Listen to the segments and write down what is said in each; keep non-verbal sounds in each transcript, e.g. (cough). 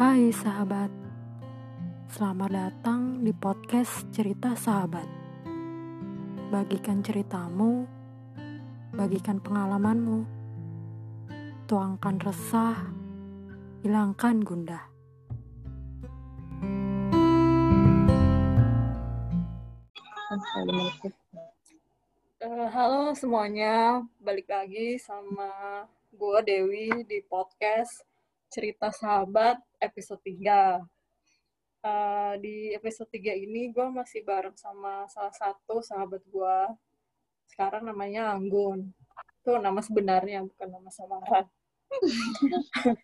Hai sahabat, selamat datang di podcast Cerita Sahabat. Bagikan ceritamu, bagikan pengalamanmu, tuangkan resah, hilangkan gundah. Uh, halo semuanya, balik lagi sama gue Dewi di podcast Cerita Sahabat episode 3. Uh, di episode 3 ini gue masih bareng sama salah satu sahabat gue. Sekarang namanya Anggun. Itu nama sebenarnya, bukan nama samaran. (laughs)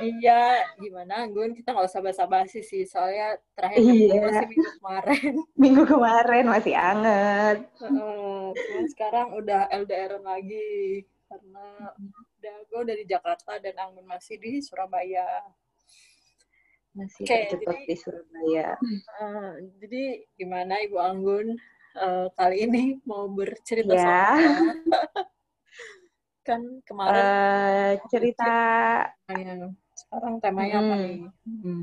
Iya, gimana Gun? Kita nggak usah basa-basi sih, soalnya terakhir Iya. masih minggu kemarin. (laughs) Minggu kemarin masih anget. Cuman sekarang udah LDR lagi karena udah gue dari Jakarta dan Anggun masih di Surabaya. Masih terjebak jadi- di Surabaya. Eh, jadi gimana Ibu Anggun eh, kali ini mau bercerita Ya. sama (laughs) kan kemarin Eh, cerita sekarang temanya apa Hmm. nih? Hmm.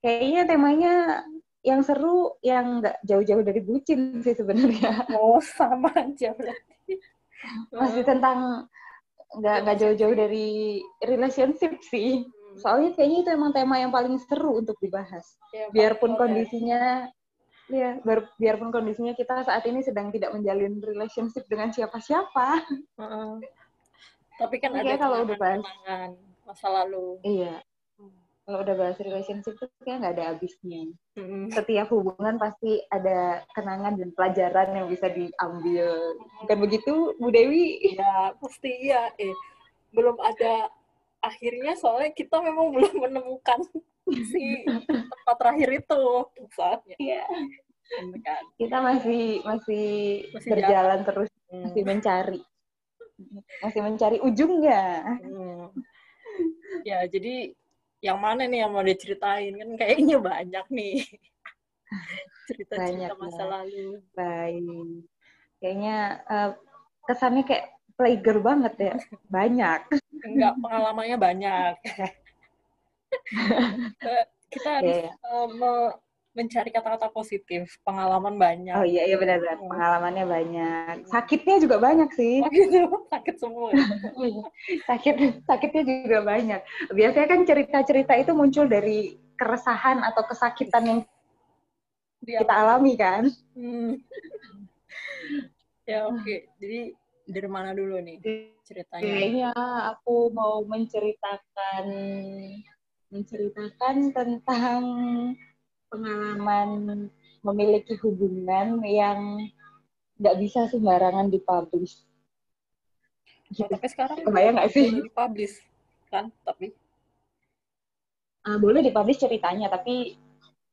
kayaknya temanya yang seru yang nggak jauh-jauh dari bucin sih sebenarnya. Oh sama aja. Masih tentang nggak nggak jauh-jauh dari relationship sih. Hmm. Soalnya kayaknya itu emang tema yang paling seru untuk dibahas. Ya, Biarpun ya. kondisinya ya, biar- biarpun kondisinya kita saat ini sedang tidak menjalin relationship dengan siapa-siapa. Heeh. Tapi kan Ini ada kalau udah bahas- kenangan masa lalu. Iya. Kalau udah bahas relationship tuh kayak nggak ada habisnya. Hmm. Setiap hubungan pasti ada kenangan dan pelajaran yang bisa diambil. Bukan begitu, Bu Dewi? Iya, pasti iya. Eh, belum ada akhirnya soalnya kita memang (laughs) belum menemukan si tempat terakhir itu misalnya. Iya. Kan? Kita masih masih, Masih berjalan terus, Hmm. masih mencari. Masih mencari ujungnya. Hmm. Ya, jadi yang mana nih yang mau diceritain? Kan kayaknya banyak nih. (laughs) Cerita-cerita Banyak, masa ya. lalu. Baik. Kayaknya eh, kesannya kayak playgir banget ya. Banyak. Enggak, pengalamannya banyak. (laughs) Eh, kita harus Iya, iya. Me- mencari kata-kata positif. Pengalaman banyak. Oh iya, iya benar-benar. Hmm. Pengalamannya banyak. Sakitnya juga banyak sih. Oh (laughs) gitu, sakit semua. (laughs) sakit sakitnya juga banyak. Biasanya kan cerita-cerita itu muncul dari keresahan atau kesakitan yang Dia, kita alami kan. Hmm. ya oke, jadi dari mana dulu nih ceritanya? Kayaknya aku mau menceritakan menceritakan tentang pengalaman memiliki hubungan yang nggak bisa sembarangan dipublish. Oh, tapi sekarang Kebayang nggak sih? dipublish kan? Tapi Ah, boleh dipublish ceritanya, tapi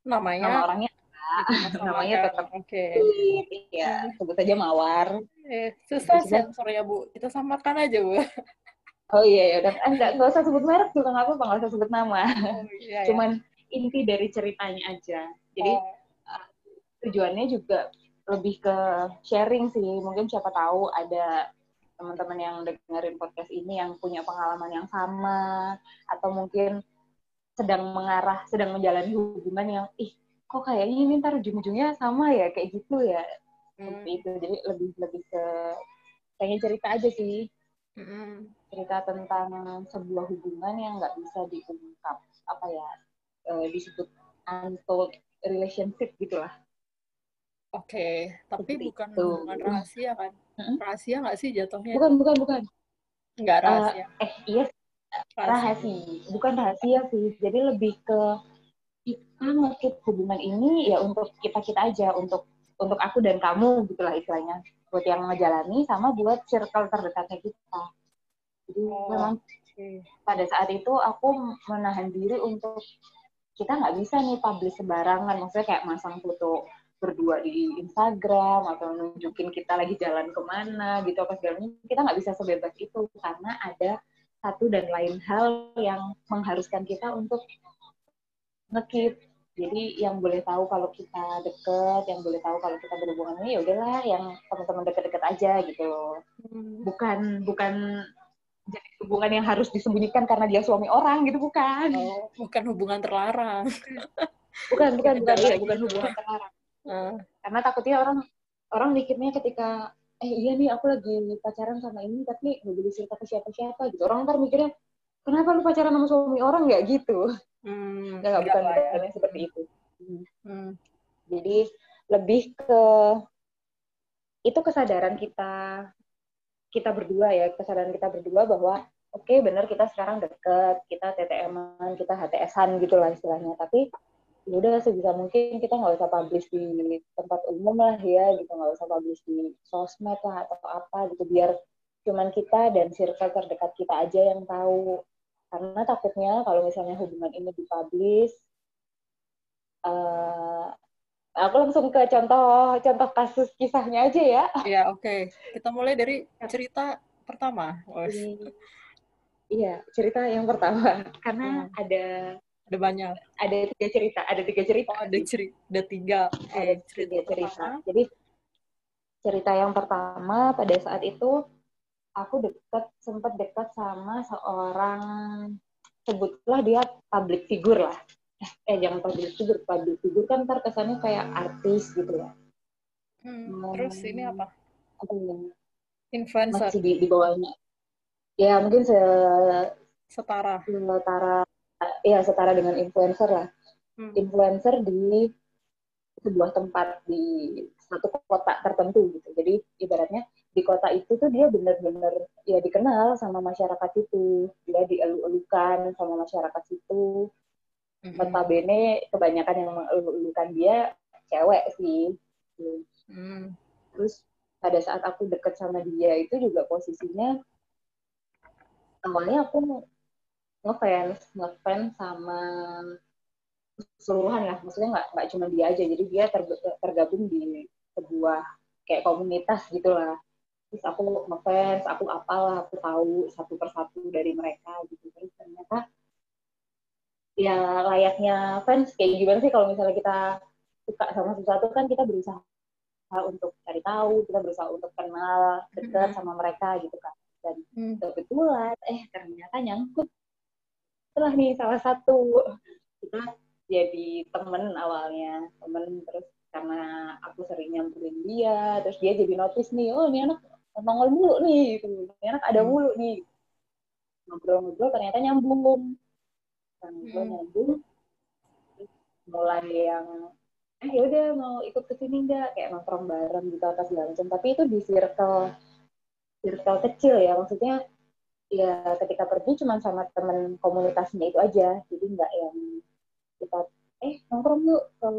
nama namanya orangnya (laughs) dimasamakan. namanya tetap Oke. ya sebut saja Mawar. Eh, susah sensor ya bu. Kita samakan aja bu. Oh iya ya udah Eh, nggak nggak usah sebut merek juga nggak apa-apa nggak usah sebut nama. Oh, iya, ya. Inti dari ceritanya aja. Jadi Oh, tujuannya juga lebih ke sharing sih. Mungkin siapa tahu ada teman-teman yang dengerin podcast ini yang punya pengalaman yang sama atau mungkin sedang mengarah, sedang menjalani hubungan yang ih kok kayaknya ini ntar ujung-ujungnya sama ya kayak gitu ya hmm, seperti itu. Jadi lebih lebih ke pengen cerita aja sih mm-mm. cerita tentang sebuah hubungan yang nggak bisa diungkap apa ya eh, disebut untold relationship gitulah Oke, tapi Seperti bukan itu. hubungan rahasia kan? Mm-mm. Rahasia nggak sih jatuhnya? bukan bukan bukan Nggak rahasia. eh iya rahasia bukan rahasia sih jadi lebih ke kita ngekip hubungan ini ya untuk kita kita aja untuk untuk aku dan kamu gitulah istilahnya buat yang ngejalani sama buat circle terdekatnya kita jadi Oh. memang Oke. pada saat itu aku menahan diri untuk kita nggak bisa nih publish sembarangan. Maksudnya kayak masang foto berdua di Instagram atau nunjukin kita lagi jalan ke mana gitu apa segala kita nggak bisa sebebas itu karena ada satu dan lain hal yang mengharuskan kita untuk ngekip jadi yang boleh tahu kalau kita deket yang boleh tahu kalau kita berhubungan ini ya udahlah yang teman-teman deket-deket aja gitu. Hmm. bukan bukan jadi hubungan yang harus disembunyikan karena dia suami orang gitu bukan? Oh, bukan hubungan terlarang. (laughs) Bukan bukan bukan. lagi. bukan hubungan terlarang. (laughs) Ah, karena takutnya orang orang mikirnya ketika eh iya nih aku lagi pacaran sama ini tapi nggak boleh cerita ke siapa-siapa gitu. Orang ntar mikirnya kenapa lu pacaran sama suami orang nggak gitu. Hmm, nggak bukan lah. ya. bukan seperti itu. Hmm, jadi lebih ke itu kesadaran kita kita berdua ya kesadaran kita berdua bahwa oke benar kita sekarang deket kita TTM-an kita HTS-an gitu lah istilahnya. Tapi ya udah sebisa mungkin kita nggak usah publish di tempat umum lah ya gitu. Nggak usah publish di sosmed lah atau apa gitu. Biar cuman kita dan circle terdekat kita aja yang tahu. Karena takutnya kalau misalnya hubungan ini dipublish eh aku langsung ke contoh contoh kasus kisahnya aja ya. Ya oke. Kita mulai dari cerita pertama iya cerita yang pertama. Karena Hmm. ada ada banyak. Ada tiga cerita ada tiga cerita. Oh, ada cerita ada tiga. Ada Oh, tiga cerita pertama. jadi cerita yang pertama pada saat itu aku dekat sempat dekat sama seorang sebutlah dia public figure lah eh jangan public figure public figure kan ntar kesannya kayak artis gitu ya. Hmm, terus ini apa? apa ya? Influencer. Masih di, di bawahnya. Ya mungkin se setara. Setara ya setara dengan influencer lah. Hmm. influencer di sebuah tempat di satu kota tertentu gitu. Jadi ibaratnya di kota itu tuh dia benar-benar ya dikenal sama masyarakat itu. Dia dielu-elukan sama masyarakat situ Hmm. notabene kebanyakan yang mengelu-elukan dia cewek sih. Hmm. terus pada saat aku deket sama dia itu juga posisinya awalnya aku ngefans ngefans sama keseluruhan lah maksudnya nggak nggak cuma dia aja jadi dia ter- tergabung di sebuah kayak komunitas gitulah terus aku ngefans aku apalah aku tahu satu persatu dari mereka gitu terus ternyata ya layaknya fans kayak gimana sih? Kalau misalnya kita suka sama sesuatu kan kita berusaha untuk cari tahu kita berusaha untuk kenal dekat sama mereka gitu kan. Dan Hmm. kebetulan eh ternyata nyangkut setelah nih salah satu. Kita jadi temen awalnya temen terus karena aku sering nyamperin dia terus dia jadi notice nih oh ini anak nongol mulu nih gitu. Ini anak ada Hmm. mulu nih. Ngobrol-ngobrol ternyata nyambung ngobrol Hmm. nyambung Terus mulai yang eh ya udah mau ikut ke sini enggak kayak nongkrong bareng gitu apa segala macam. Tapi itu di circle circle kecil ya. Maksudnya ya ketika pergi cuma sama temen komunitasnya itu aja. Jadi nggak yang kita eh nongkrong yuk ke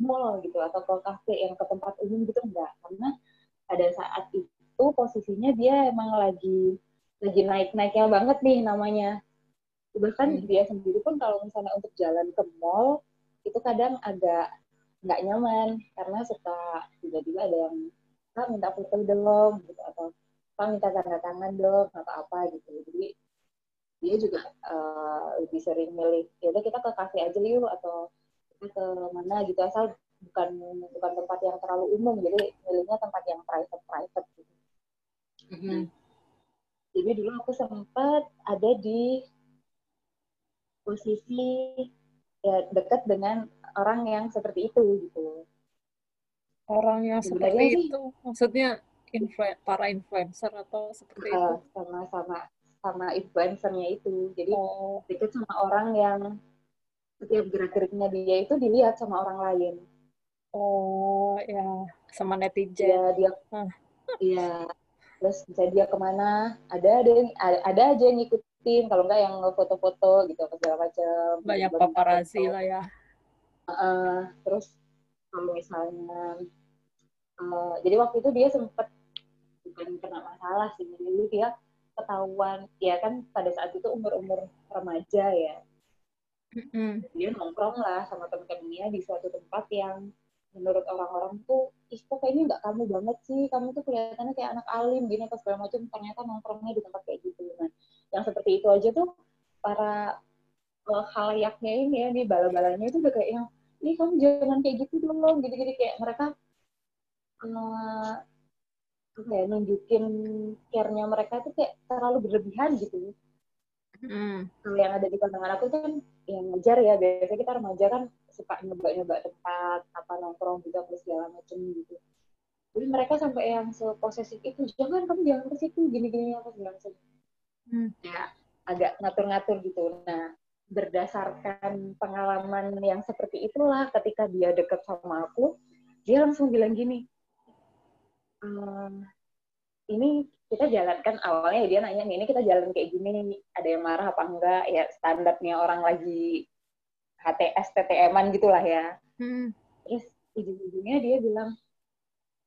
mall gitu. Atau ke kafe yang ke tempat umum gitu enggak karena pada saat itu posisinya dia emang lagi lagi naik-naiknya banget nih namanya bahkan Hmm. dia sendiri pun kalau misalnya untuk jalan ke mall itu kadang agak nggak nyaman. Karena suka tiba-tiba ada yang kak minta foto dong gitu. Atau kak minta tanda tangan dong atau apa gitu. Jadi dia juga eh, lebih sering milih ya udah kita ke kafe aja yuk atau kita ke mana gitu. Asal bukan bukan tempat yang terlalu umum. Jadi milihnya tempat yang private private gitu. Hmm. jadi dulu aku sempat ada di posisi ya dekat dengan orang yang seperti itu gitu. Orang yang Sebenarnya seperti sih- itu maksudnya influ- para influencer atau seperti itu? Eh, sama sama sama influencernya itu. Jadi oh. dekat sama orang yang setiap gerak geriknya dia itu dilihat sama orang lain. Oh ya sama netizen. Dia dia iya terus misalnya dia ke mana ada ada ada, aja yang ngikutin kalau enggak yang foto-foto gitu apa segala macam banyak paparazzi lah ya. Eh, terus kalau misalnya eh, jadi waktu itu dia sempat bukan kena masalah sih jadi dia ketahuan ya kan pada saat itu umur-umur remaja ya. Mm-mm. dia nongkrong lah sama temen-temennya di suatu tempat yang menurut orang-orang tuh ih kok kayaknya nggak kamu banget sih kamu tuh kelihatannya kayak anak alim gini apa segala macam ternyata nongkrongnya di tempat kayak gitu nah yang seperti itu aja tuh para uh, halayaknya ini ya di bala-balanya itu udah kayak yang ih kamu jangan kayak gitu dong gitu-gitu kayak mereka eh, kayak nunjukin care-nya mereka tuh kayak terlalu berlebihan gitu. Kalau yang ada di pandangan aku kan yang ngejar ya biasanya kita remaja kan suka nyoba-nyoba tempat apa nongkrong juga plus segala macem gitu. Jadi mereka sampai yang seposesif itu jangan kamu jangan ke situ gini-gini apa segala macam Hmm. ya agak ngatur-ngatur gitu nah berdasarkan pengalaman yang seperti itulah ketika dia deket sama aku dia langsung bilang gini "Ehm, ini kita jalankan awalnya dia nanya nih ini kita jalan kayak gini ada yang marah apa enggak ya standarnya orang lagi HTS TTM-an gitulah ya Hmm. terus ujung-ujungnya dia bilang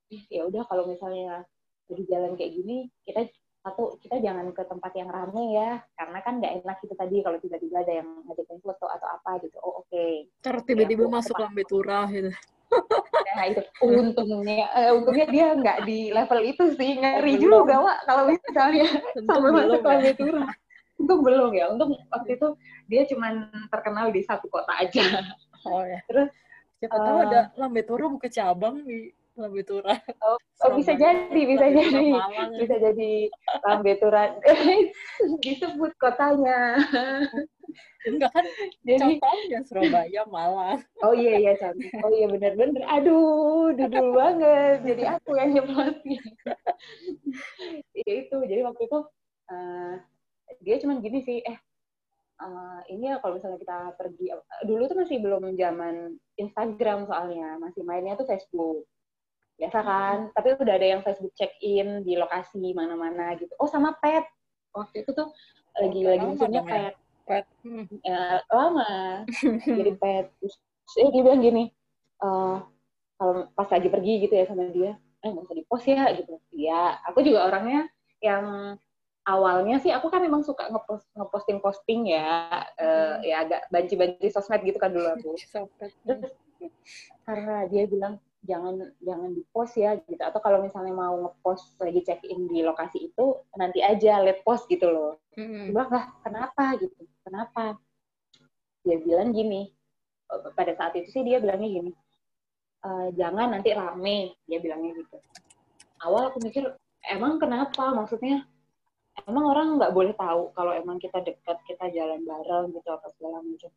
"Eh, ya udah kalau misalnya lagi jalan kayak gini kita satu kita jangan ke tempat yang rame ya karena kan nggak enak itu tadi kalau tiba-tiba ada yang ngajakin foto atau apa gitu oh oke Ntar tiba-tiba aku- masuk lambe turah gitu. (laughs) nah itu untungnya eh, untungnya dia nggak di level itu sih ngeri belum. juga wak kalau misalnya sampai belum masuk ya. lambe turah untung belum ya untung waktu itu dia cuman terkenal di satu kota aja Oh ya. Terus, siapa tahu eh, ada lambe turah buka cabang di lambe turah. oh, oh, bisa jadi bisa Lambe jadi. Malang. bisa jadi lambe turah (laughs) disebut kotanya. Enggak kan jadi contohnya Surabaya, Malang. oh iya iya cantik oh iya bener-bener. Aduh dudul banget. Jadi aku yang nyeplosin ya itu jadi waktu itu eh, dia cuman gini sih eh eh, ini ya kalau misalnya kita pergi dulu tuh masih belum zaman Instagram soalnya. Masih mainnya tuh Facebook biasa kan? Tapi udah ada yang Facebook check in di lokasi mana-mana gitu. Oh sama pet. Waktu itu tuh lagi lagi musimnya ya? pet. Pet. Hmm. ya, lama. (laughs) Jadi pet. Terus eh, dia bilang gini kalau pas lagi pergi gitu ya sama dia eh nggak usah di post ya gitu. Ya aku juga orangnya yang awalnya sih aku kan memang suka ngepost ngeposting posting ya eh, ya agak banci-banci sosmed gitu kan dulu aku. (laughs) Terus karena dia bilang jangan jangan di post ya gitu. Atau kalau misalnya mau ngepost lagi check in di lokasi itu nanti aja let post gitu loh. Hmm. Bilang lah kenapa gitu? Kenapa? Dia bilang gini pada saat itu sih dia bilangnya gini "Eh, jangan nanti rame dia bilangnya gitu. Awal aku mikir emang kenapa? Maksudnya emang orang nggak boleh tahu kalau emang kita dekat kita jalan bareng gitu apa segala macam.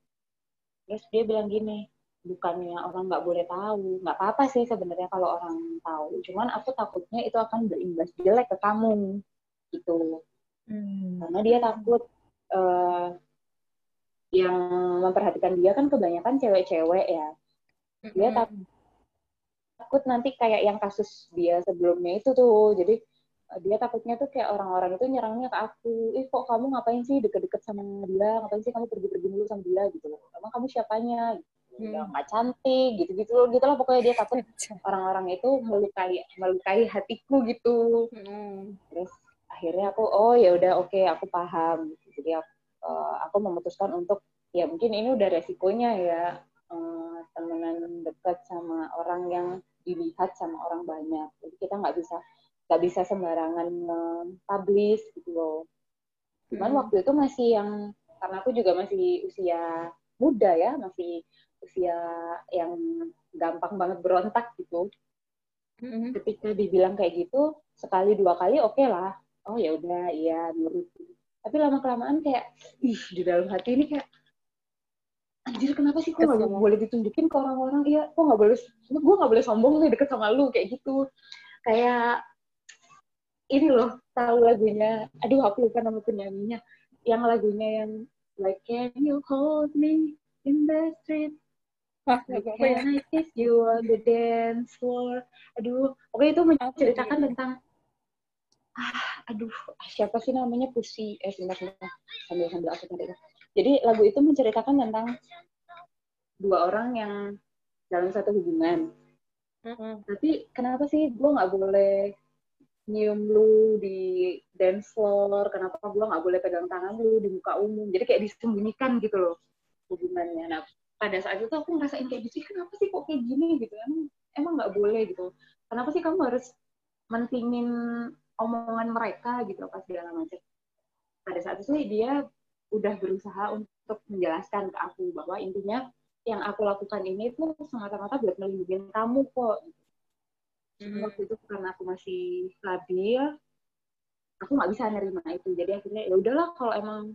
Terus dia bilang gini bukannya orang nggak boleh tahu. Nggak apa-apa sih sebenarnya kalau orang tahu. Cuman aku takutnya itu akan berimbas jelek ke kamu gitu. Hmm. karena dia takut eh, yang memperhatikan dia kan kebanyakan cewek-cewek ya. Dia Hmm. tak- takut nanti kayak yang kasus dia sebelumnya itu tuh. Jadi eh, dia takutnya tuh kayak orang-orang itu nyerangnya ke aku. Ih kok kamu ngapain sih deket-deket sama dia? Ngapain sih kamu pergi-pergi dulu sama dia? Gitu loh. Emang kamu siapanya? gitu. Hmm. Ya, nggak cantik gitu-gitu loh gitu lah pokoknya dia takut (laughs) orang-orang itu melukai melukai hatiku gitu Hmm. terus akhirnya aku oh ya udah oke aku paham jadi aku, eh, aku memutuskan untuk ya mungkin ini udah resikonya ya eh, temenan dekat sama orang yang dilihat sama orang banyak jadi kita nggak bisa nggak bisa sembarangan publish gitu loh cuman Hmm. waktu itu masih yang karena aku juga masih usia muda ya masih usia yang gampang banget berontak gitu. Hmm. ketika dibilang kayak gitu sekali dua kali oke lah. Oh ya udah iya nurut tapi lama kelamaan kayak ih di dalam hati ini kayak anjir kenapa sih kok nggak boleh ditunjukin ke orang-orang? Iya kok nggak boleh gue nggak boleh sombong nih deket sama lu kayak gitu. Kayak ini loh tahu lagunya aduh aku lupa nama penyanyinya. Yang lagunya yang like can you hold me in the street Wah, nggak apa-apa ya. Can I kiss you on the dance floor? Aduh, oke itu menceritakan tentang ah, aduh, siapa sih namanya Pusi? Eh, sebentar, sebentar. Sambil sambil aku cari. Jadi lagu itu menceritakan tentang dua orang yang dalam satu hubungan. Tapi kenapa sih gue nggak boleh nyium lu di dance floor? Kenapa gue nggak boleh pegang tangan lu di muka umum? Jadi kayak disembunyikan gitu loh hubungannya. Nah, pada saat itu aku ngerasain kayak gitu, kenapa sih kok kayak gini gitu? Emang emang nggak boleh gitu. Kenapa sih kamu harus mentingin omongan mereka gitu apa segala macam. Pada saat itu sih dia udah berusaha untuk menjelaskan ke aku bahwa intinya yang aku lakukan ini tuh semata-mata buat melindungi kamu kok. hmm. waktu itu karena aku masih labil aku nggak bisa nerima itu jadi akhirnya ya udahlah kalau emang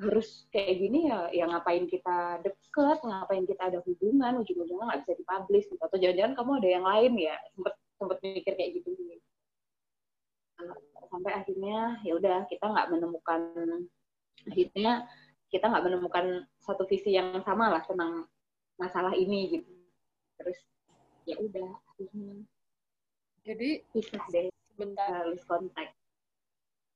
harus kayak gini ya ya ngapain kita deket ngapain kita ada hubungan ujung-ujungnya nggak bisa dipublish gitu. Atau jangan-jangan kamu ada yang lain ya sempet sempet mikir kayak gitu. Sampai akhirnya ya udah kita nggak menemukan akhirnya kita nggak menemukan satu visi yang sama lah tentang masalah ini gitu. Terus ya udah akhirnya jadi pisah deh sebentar. lose kontak.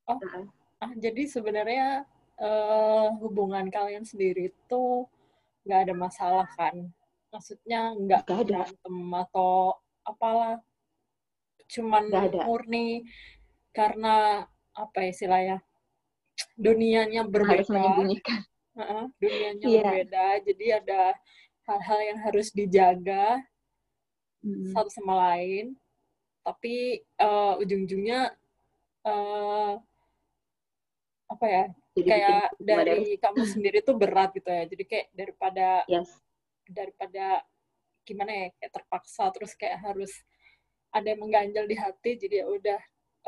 Oh uh. ah jadi sebenarnya uh, hubungan kalian sendiri itu nggak ada masalah kan? Maksudnya nggak ada. atau apalah. Cuman ada. murni karena apa ya istilahnya dunianya berbeda. harus menyembunyikan. Uh, dunianya yeah. berbeda. Jadi ada hal-hal yang harus dijaga hmm. satu sama lain. Tapi uh, ujung-ujungnya uh, apa ya jadi kayak dari kamu sendiri tuh berat gitu ya jadi kayak daripada yes. daripada gimana ya kayak terpaksa terus kayak harus ada yang mengganjal di hati jadi ya udah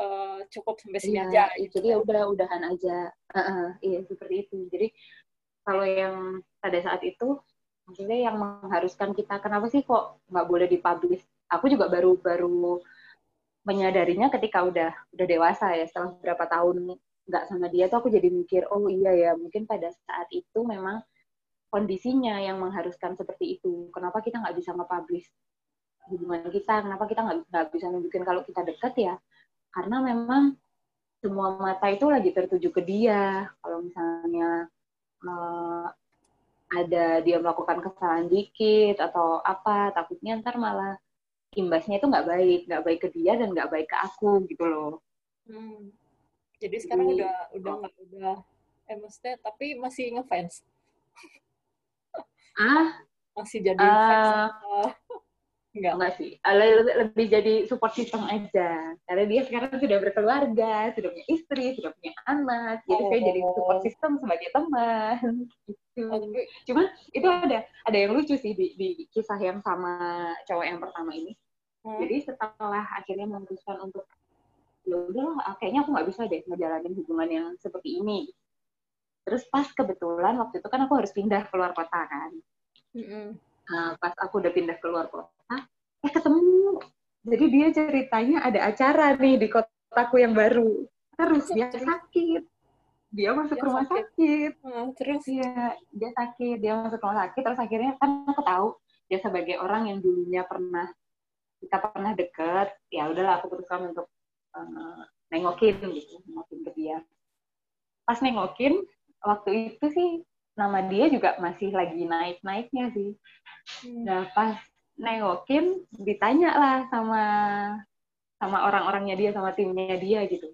uh, cukup sampai sini iya, aja gitu. jadi ya udah udahan aja uh -uh, iya seperti itu jadi kalau yang pada saat itu maksudnya yang mengharuskan kita kenapa sih kok nggak boleh dipublish aku juga baru baru menyadarinya ketika udah udah dewasa ya setelah beberapa tahun nggak sama dia tuh aku jadi mikir oh iya ya mungkin pada saat itu memang kondisinya yang mengharuskan seperti itu. Kenapa kita nggak bisa nge-publish hubungan kita? Kenapa kita nggak nggak bisa nunjukin kalau kita deket ya? Karena memang semua mata itu lagi tertuju ke dia. Kalau misalnya uh, ada dia melakukan kesalahan dikit atau apa takutnya ntar malah imbasnya itu nggak baik. Nggak baik ke dia dan nggak baik ke aku gitu loh. Hmm. Jadi sekarang udah udah nggak oh. udah eh maksudnya tapi masih ngefans ah masih jadi uh, fans Enggak. Enggak sih. Lebih, lebih jadi support system aja. Karena dia sekarang sudah berkeluarga, sudah punya istri, sudah punya anak. Jadi oh. saya jadi support system sebagai teman. Gitu. Oh, Cuma itu ada ada yang lucu sih di, di kisah yang sama cowok yang pertama ini. Hmm. Jadi setelah akhirnya memutuskan untuk ya udah kayaknya aku nggak bisa deh ngejalanin hubungan yang seperti ini. Terus pas kebetulan waktu itu kan aku harus pindah keluar kota kan. Mm -hmm Nah, pas aku udah pindah keluar kota, eh ketemu. Jadi dia ceritanya ada acara nih di kotaku yang baru. Terus dia sakit. Dia masuk dia rumah sakit. sakit. Hmm, terus ya dia sakit, dia masuk rumah sakit. Terus akhirnya kan aku tahu dia sebagai orang yang dulunya pernah kita pernah deket, ya udahlah aku putuskan untuk uh, nengokin gitu, nengokin ke dia. Pas nengokin, waktu itu sih nama dia juga masih lagi naik-naiknya sih. Hmm. Nah pas nengokin ditanya lah sama sama orang-orangnya dia sama timnya dia gitu.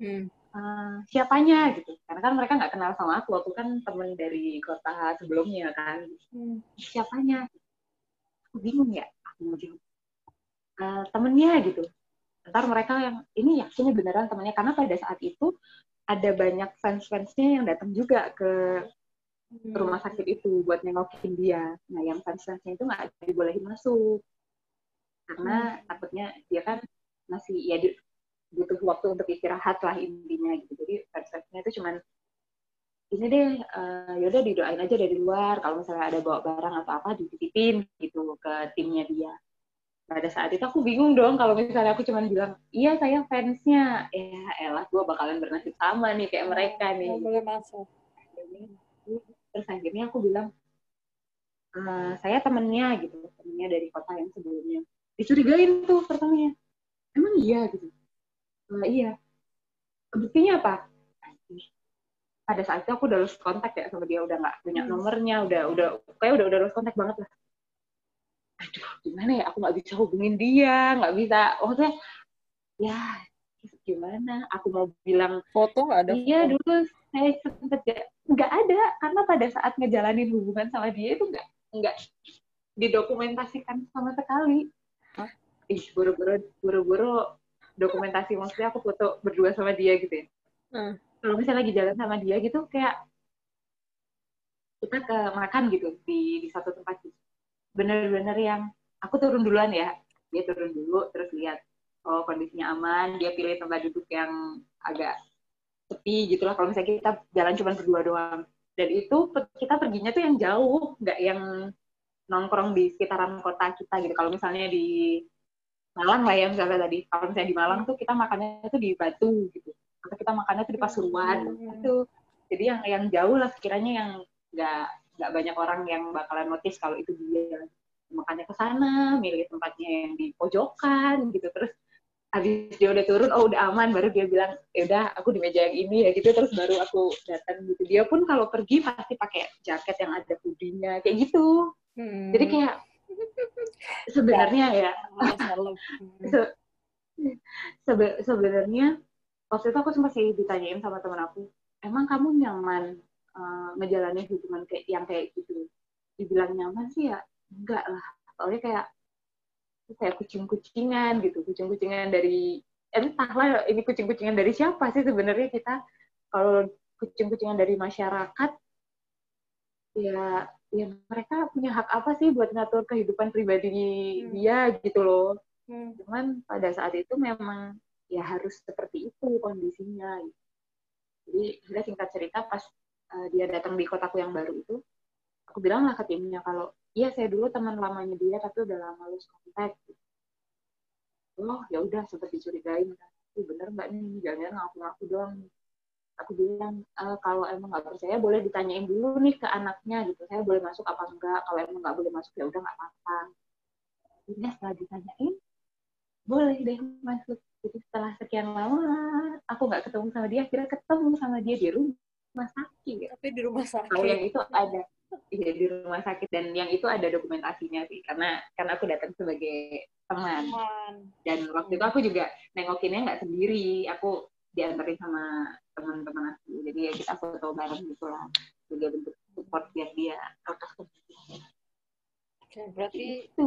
Hmm. Uh, siapanya gitu karena kan mereka nggak kenal sama aku aku kan temen dari kota sebelumnya kan hmm. siapanya aku bingung ya aku mau jawab uh, temennya gitu ntar mereka yang ini yakinnya beneran temennya karena pada saat itu ada banyak fans-fansnya yang datang juga ke hmm. rumah sakit itu buat nengokin dia. Nah, yang fans-fansnya itu nggak dibolehin masuk karena hmm. takutnya dia kan masih ya di, butuh waktu untuk istirahat lah intinya gitu. Jadi fans-fansnya itu cuman ini deh, uh, yaudah didoain aja dari luar. Kalau misalnya ada bawa barang atau apa, dititipin gitu ke timnya dia pada saat itu aku bingung dong kalau misalnya aku cuma bilang iya saya fansnya. Ya elah gue bakalan bernasib sama nih kayak mereka nih. boleh masuk. Terus akhirnya aku bilang e, saya temennya gitu temennya dari kota yang sebelumnya. Dicurigain tuh pertamanya emang iya? Gitu. E, iya. Buktinya apa? Pada saat itu aku udah lost kontak ya sama dia udah nggak punya hmm. nomornya udah udah kayak udah udah lost kontak banget lah aduh gimana ya aku nggak bisa hubungin dia nggak bisa maksudnya ya gimana aku mau bilang foto nggak ada iya foto. dulu saya sempet nggak ada karena pada saat ngejalanin hubungan sama dia itu nggak nggak didokumentasikan sama sekali Hah? ih buru-buru buru-buru dokumentasi maksudnya aku foto berdua sama dia gitu ya hmm. kalau misalnya lagi jalan sama dia gitu kayak kita ke makan gitu di di satu tempat gitu bener-bener yang aku turun duluan ya. Dia turun dulu terus lihat oh kondisinya aman. Dia pilih tempat duduk yang agak sepi gitu lah. Kalau misalnya kita jalan cuma berdua doang. Dan itu kita perginya tuh yang jauh nggak yang nongkrong di sekitaran kota kita gitu. Kalau misalnya di Malang lah ya misalnya tadi. Kalau misalnya di Malang tuh kita makannya tuh di Batu gitu. Atau kita makannya tuh di Pasuruan. Hmm. itu jadi yang yang jauh lah sekiranya yang nggak nggak banyak orang yang bakalan notice kalau itu dia. Makanya ke sana milih tempatnya yang di pojokan gitu. Terus habis dia udah turun oh udah aman. Baru dia bilang ya udah aku di meja yang ini ya gitu. Terus baru aku datang gitu. Dia pun kalau pergi pasti pakai jaket yang ada hoodie-nya kayak gitu. Hmm. jadi kayak sebenarnya ya. (laughs) Se sebe sebenarnya waktu itu aku sempat sih ditanyain sama temen aku emang kamu nyaman uh, ngejalanin hubungan kayak yang kayak gitu. Dibilang nyaman sih ya enggak lah. Soalnya kayak kayak kucing-kucingan gitu. Kucing-kucingan dari entahlah ini kucing-kucingan dari siapa sih sebenarnya kita. Kalau kucing-kucingan dari masyarakat ya ya mereka punya hak apa sih buat ngatur kehidupan pribadi hmm. dia gitu loh. Hmm. cuman pada saat itu memang ya harus seperti itu kondisinya. Jadi kita singkat cerita pas uh, dia datang di kotaku yang baru itu aku bilang lah ke timnya kalau iya saya dulu teman lamanya dia tapi udah lama lose kontak. Oh ya udah seperti dicurigain. Kan bener nggak nih? Jangan ngaku-ngaku doang. Aku bilang e, kalau emang nggak percaya boleh ditanyain dulu nih ke anaknya gitu. Saya boleh masuk apa enggak? Kalau emang nggak boleh masuk ya udah nggak apa-apa. Ini setelah ditanyain boleh deh masuk. Jadi setelah sekian lama aku nggak ketemu sama dia kira ketemu sama dia di rumah sakit. Tapi di rumah sakit. Kalau yang itu ada. Iya di rumah sakit. Dan yang itu ada dokumentasinya sih. Karena karena aku datang sebagai teman. Dan waktu itu aku juga nengokinnya nggak sendiri. Aku diantarin sama teman-teman aku. Jadi ya kita foto bareng gitu lah. Sebagai bentuk support biar dia Oke berarti itu.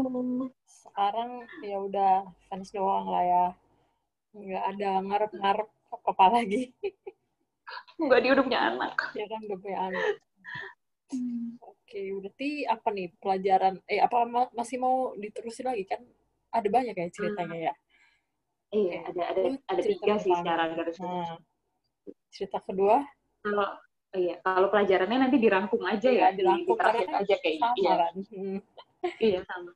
sekarang ya udah fans doang lah ya. Nggak ada ngarep-ngarep apa apa lagi (laughs) nggak dia udah punya anak ya kan udah punya anak Hmm. Oke, okay, berarti apa nih pelajaran? Eh, apa masih mau diterusin lagi kan? Ada banyak ya ceritanya hmm. ya. Iya, ada ada ada tiga sih secara garis nah, Cerita kedua? Kalau iya, kalau pelajarannya nanti dirangkum aja iya, ya, dirangkum di, di aja kayak sama iya. kan. Hmm. iya sama.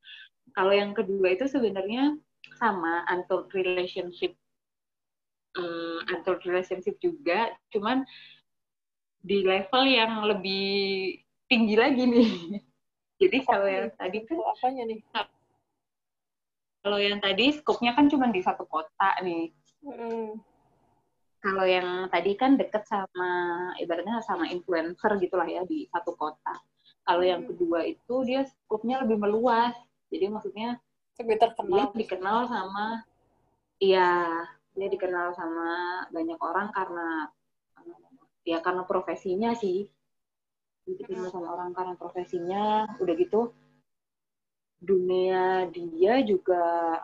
Kalau yang kedua itu sebenarnya sama untold relationship, um, untold relationship juga, cuman di level yang lebih tinggi lagi nih. (laughs) Jadi kalau yang tadi kan apanya nih? Kalau yang tadi skopnya kan cuma di satu kota nih. Hmm. Kalau yang tadi kan deket sama ibaratnya sama influencer gitulah ya di satu kota. Kalau hmm. yang kedua itu dia skopnya lebih meluas. Jadi maksudnya lebih terkenal. Dia dikenal sama iya, dia dikenal sama banyak orang karena ya karena profesinya sih. Dikenal sama orang karena profesinya udah gitu. Dunia dia juga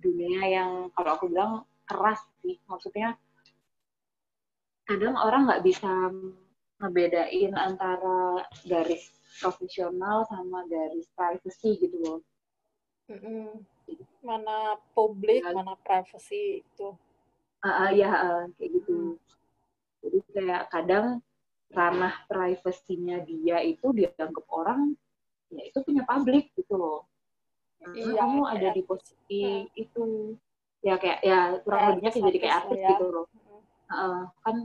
dunia yang kalau aku bilang keras sih. Maksudnya kadang orang nggak bisa ngebedain antara garis profesional sama garis privacy gitu loh. Mm-hmm. Mana publik ya. mana privacy itu uh, uh, ya uh, kayak gitu jadi kayak kadang ranah privasinya dia itu dianggap orang ya itu punya publik gitu loh. Iya, kamu ada di posisi hmm. itu ya kayak ya kurang lebihnya kayak jadi kayak artis ya. gitu loh. Uh, kan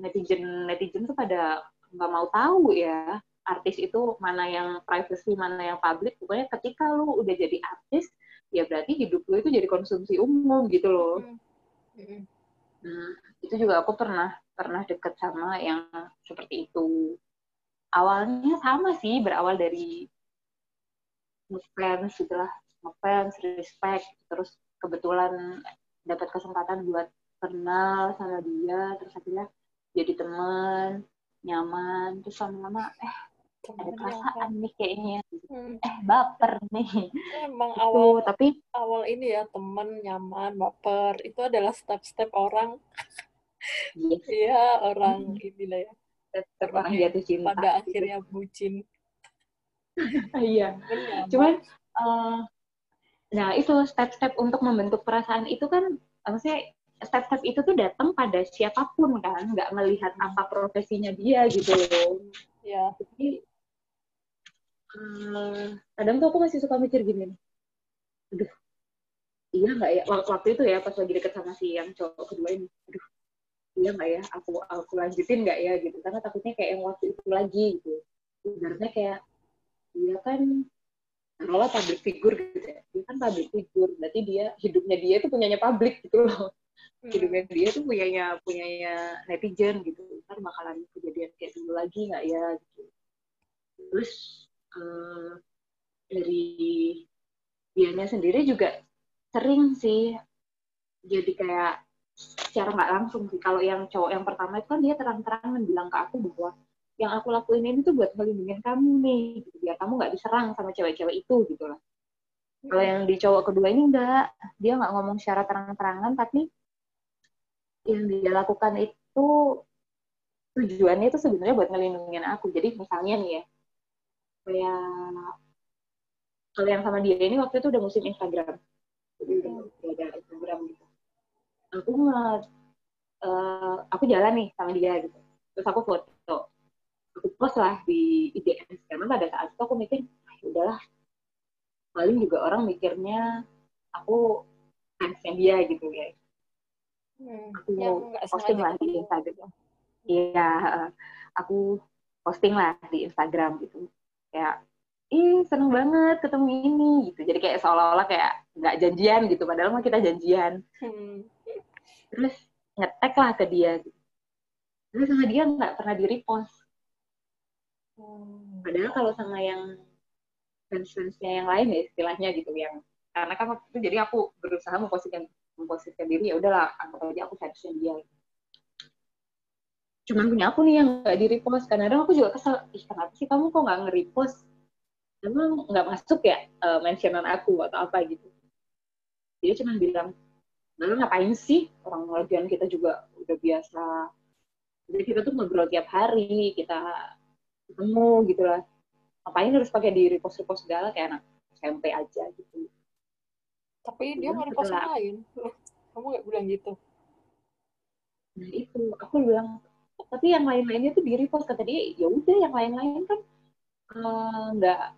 netizen netizen tuh pada nggak mau tahu ya artis itu mana yang privacy mana yang publik pokoknya ketika lu udah jadi artis ya berarti hidup lu itu jadi konsumsi umum gitu loh. Hmm. Nah, itu juga aku pernah pernah deket sama yang seperti itu. Awalnya sama sih, berawal dari ngefans gitu lah, ngefans, respect, terus kebetulan dapat kesempatan buat kenal sama dia, terus akhirnya jadi teman, nyaman, terus lama-lama eh ada perasaan nih kayaknya hmm. eh baper nih emang itu, awal tapi awal ini ya teman nyaman baper itu adalah step-step orang Iya, orang hmm. inilah ya. Orang jatuh cinta. Pada akhirnya bucin. (laughs) iya. Cuman uh, nah itu step-step untuk membentuk perasaan itu kan maksudnya step-step itu tuh datang pada siapa pun kan nggak melihat apa profesinya dia gitu loh ya jadi uh, kadang tuh aku masih suka mikir gini aduh iya nggak ya? Waktu itu ya pas lagi deket sama si yang cowok kedua ini. Aduh iya nggak ya? Aku aku lanjutin nggak ya gitu. Karena takutnya kayak yang waktu itu lagi gitu. Sebenarnya kayak dia kan taruhlah public figure gitu ya. Dia kan public figure. Berarti dia hidupnya dia itu punyanya publik gitu loh. Hmm. hidupnya dia tuh punyanya punyanya netizen gitu. Kan bakalan kejadian kayak dulu lagi nggak ya gitu. Terus uh, dari dianya sendiri juga sering sih. Jadi kayak secara nggak langsung sih. Kalau yang cowok yang pertama itu kan dia terang-terangan bilang ke aku bahwa yang aku lakuin ini tuh buat melindungi kamu nih gitu. biar kamu nggak diserang sama cewek-cewek itu gitu lah kalau yang di cowok kedua ini enggak dia nggak ngomong secara terang-terangan tapi yang dia lakukan itu tujuannya itu sebenarnya buat ngelindungin aku. Jadi misalnya nih ya kayak kalau yang sama dia ini waktu itu udah musim Instagram. Jadi udah ada Instagram gitu. Aku nggak uh, aku jalan nih sama dia gitu. Terus aku foto. Aku post lah di IG Instagram. Pada saat itu aku mikir ah, ya udahlah. Paling juga orang mikirnya aku fansnya dia gitu ya. Hmm, aku mau posting lah di gitu. Instagram. Iya aku posting lah di Instagram gitu kayak ih seneng banget ketemu ini gitu jadi kayak seolah-olah kayak nggak janjian gitu padahal mah kita janjian hmm. terus ngetek lah ke dia gitu terus sama dia nggak pernah di repost Hmm. Padahal kalau sama yang fans-fansnya yang lain ya istilahnya gitu yang karena kan waktu itu jadi aku berusaha memposisikan memposisikan diri ya udahlah anggap aja aku fansnya dia. Cuman punya aku nih yang nggak di repost. Kadang-kadang aku juga kesel, ih kenapa sih kamu kok nggak nge-repost? Emang nggak masuk ya uh, mentionan aku atau apa gitu. Jadi cuman bilang, lalu ngapain sih orang lagian kita juga udah biasa. Jadi kita tuh ngobrol tiap hari, kita ketemu gitu lah ngapain harus pakai di repost repost segala kayak anak SMP aja gitu tapi dia nggak repost lain kamu nggak bilang gitu nah itu aku bilang tapi yang lain-lainnya tuh di repost kata dia ya udah yang lain-lain kan eh, nggak uh,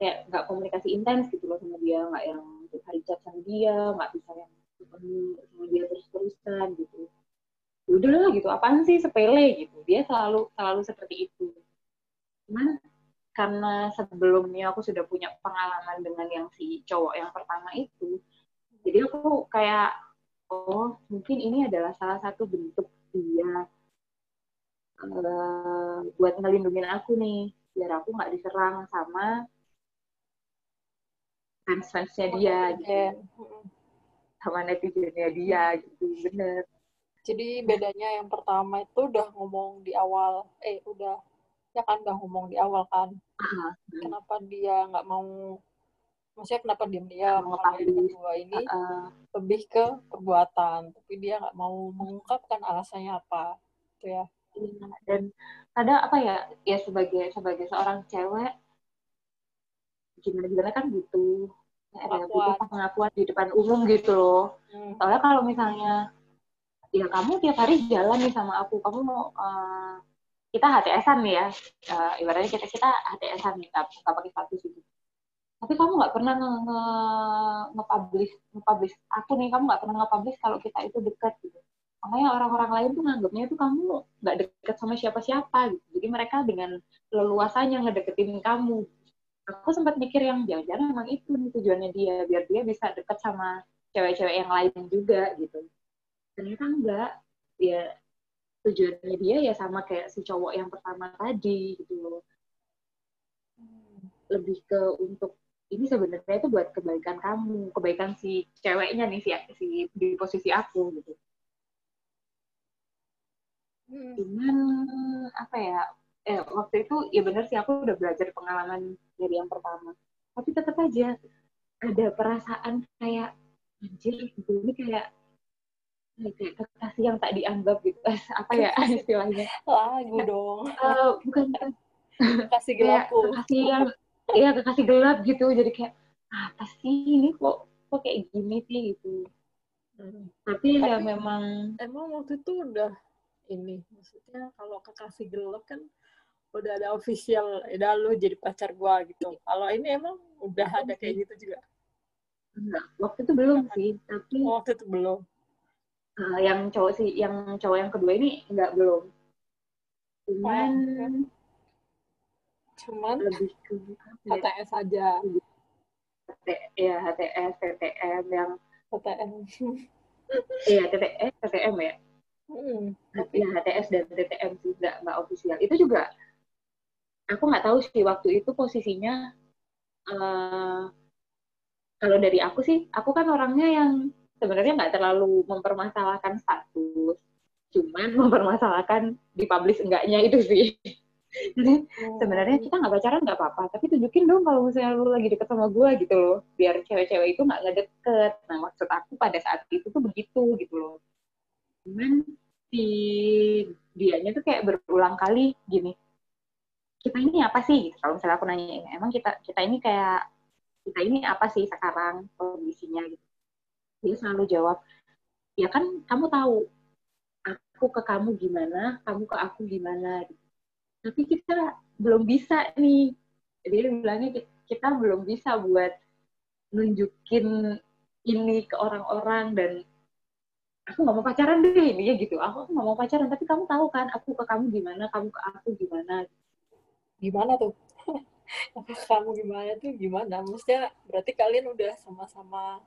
kayak nggak komunikasi intens gitu loh sama dia nggak yang hari chat sama dia nggak bisa yang ketemu sama dia terus-terusan gitu. Ya udahlah gitu apaan sih sepele gitu. Dia selalu selalu seperti itu. Cuman karena sebelumnya aku sudah punya pengalaman dengan yang si cowok yang pertama itu jadi aku kayak oh mungkin ini adalah salah satu bentuk dia uh, buat ngelindungin aku nih biar aku nggak diserang sama fans-fansnya dia gitu. sama netizennya dia gitu bener. Jadi bedanya yang pertama itu udah ngomong di awal eh udah ya kan udah ngomong di awal kan? Uh-huh. kenapa dia nggak mau maksudnya kenapa diam dia yang kedua ini uh-uh. lebih ke perbuatan tapi dia nggak mau mengungkapkan alasannya apa itu ya. iya, dan kadang apa ya ya sebagai sebagai seorang cewek gimana gimana kan butuh ya, ada butuh pengakuan di depan umum gitu loh hmm. soalnya kalau misalnya ya kamu tiap hari jalan nih sama aku kamu mau uh, kita HTS-an nih ya, uh, ibaratnya kita kita HTS-an nih, nggak pakai status itu. Tapi kamu nggak pernah nge-publish nge nge aku nih, kamu nggak pernah nge-publish kalau kita itu dekat gitu. Makanya orang-orang lain tuh nganggapnya itu kamu nggak dekat sama siapa-siapa gitu. Jadi mereka dengan leluasanya ngedeketin kamu. Aku sempat mikir yang jangan-jangan memang itu nih tujuannya dia, biar dia bisa dekat sama cewek-cewek yang lain juga gitu. Ternyata enggak, ya tujuannya dia ya sama kayak si cowok yang pertama tadi gitu lebih ke untuk ini sebenarnya itu buat kebaikan kamu kebaikan si ceweknya nih si si di posisi aku gitu hmm. cuman apa ya eh waktu itu ya benar sih aku udah belajar pengalaman dari yang pertama. Tapi tetap aja ada perasaan kayak anjir gitu. Ini kayak kayak kekasih yang tak dianggap gitu. (laughs) Apa ya (laughs) istilahnya? Lagu dong. uh, bukan kekasih gelapku kekasih yang iya kekasih gelap gitu. Jadi kayak apa sih ini kok kok kayak gini sih gitu. Hmm. tapi, ya Tapi- memang Emang waktu itu udah ini, maksudnya kalau kekasih gelap kan udah ada official, udah lu jadi pacar gua gitu. Kalau ini emang udah ada kayak gitu juga. enggak waktu itu belum sih tapi Oh, waktu itu belum. uh, yang cowok sih yang cowok yang kedua ini enggak belum cuman Cuman lebih ke (laughs) HTS aja. HT- (laughs) ya HTS TTM yang HTM. iya TTS TTM ya Hmm. ya HTS dan TTM sih nggak official. Itu juga aku nggak tahu sih waktu itu posisinya eh, kalau dari aku sih aku kan orangnya yang sebenarnya nggak terlalu mempermasalahkan status cuman (laughs) mempermasalahkan dipublish enggaknya itu sih. Jadi sebenarnya kita nggak pacaran nggak apa-apa tapi tunjukin dong kalau misalnya lu lagi deket sama gue gitu loh biar cewek-cewek itu nggak ngedeket. Nah maksud aku pada saat itu tuh begitu gitu loh cuman si dianya tuh kayak berulang kali gini kita ini apa sih? Gitu. kalau misalnya aku nanya emang kita kita ini kayak kita ini apa sih sekarang kondisinya? Gitu. Dia selalu jawab ya kan kamu tahu aku ke kamu gimana kamu ke aku gimana. Tapi kita belum bisa nih. Dia bilangnya "Ki- kita belum bisa buat nunjukin ini ke orang-orang dan aku nggak mau pacaran deh intinya gitu aku nggak mau pacaran tapi kamu tahu kan aku ke kamu gimana kamu ke aku gimana Gimana tuh? (laughs) Kamu gimana tuh gimana? Maksudnya berarti kalian udah sama-sama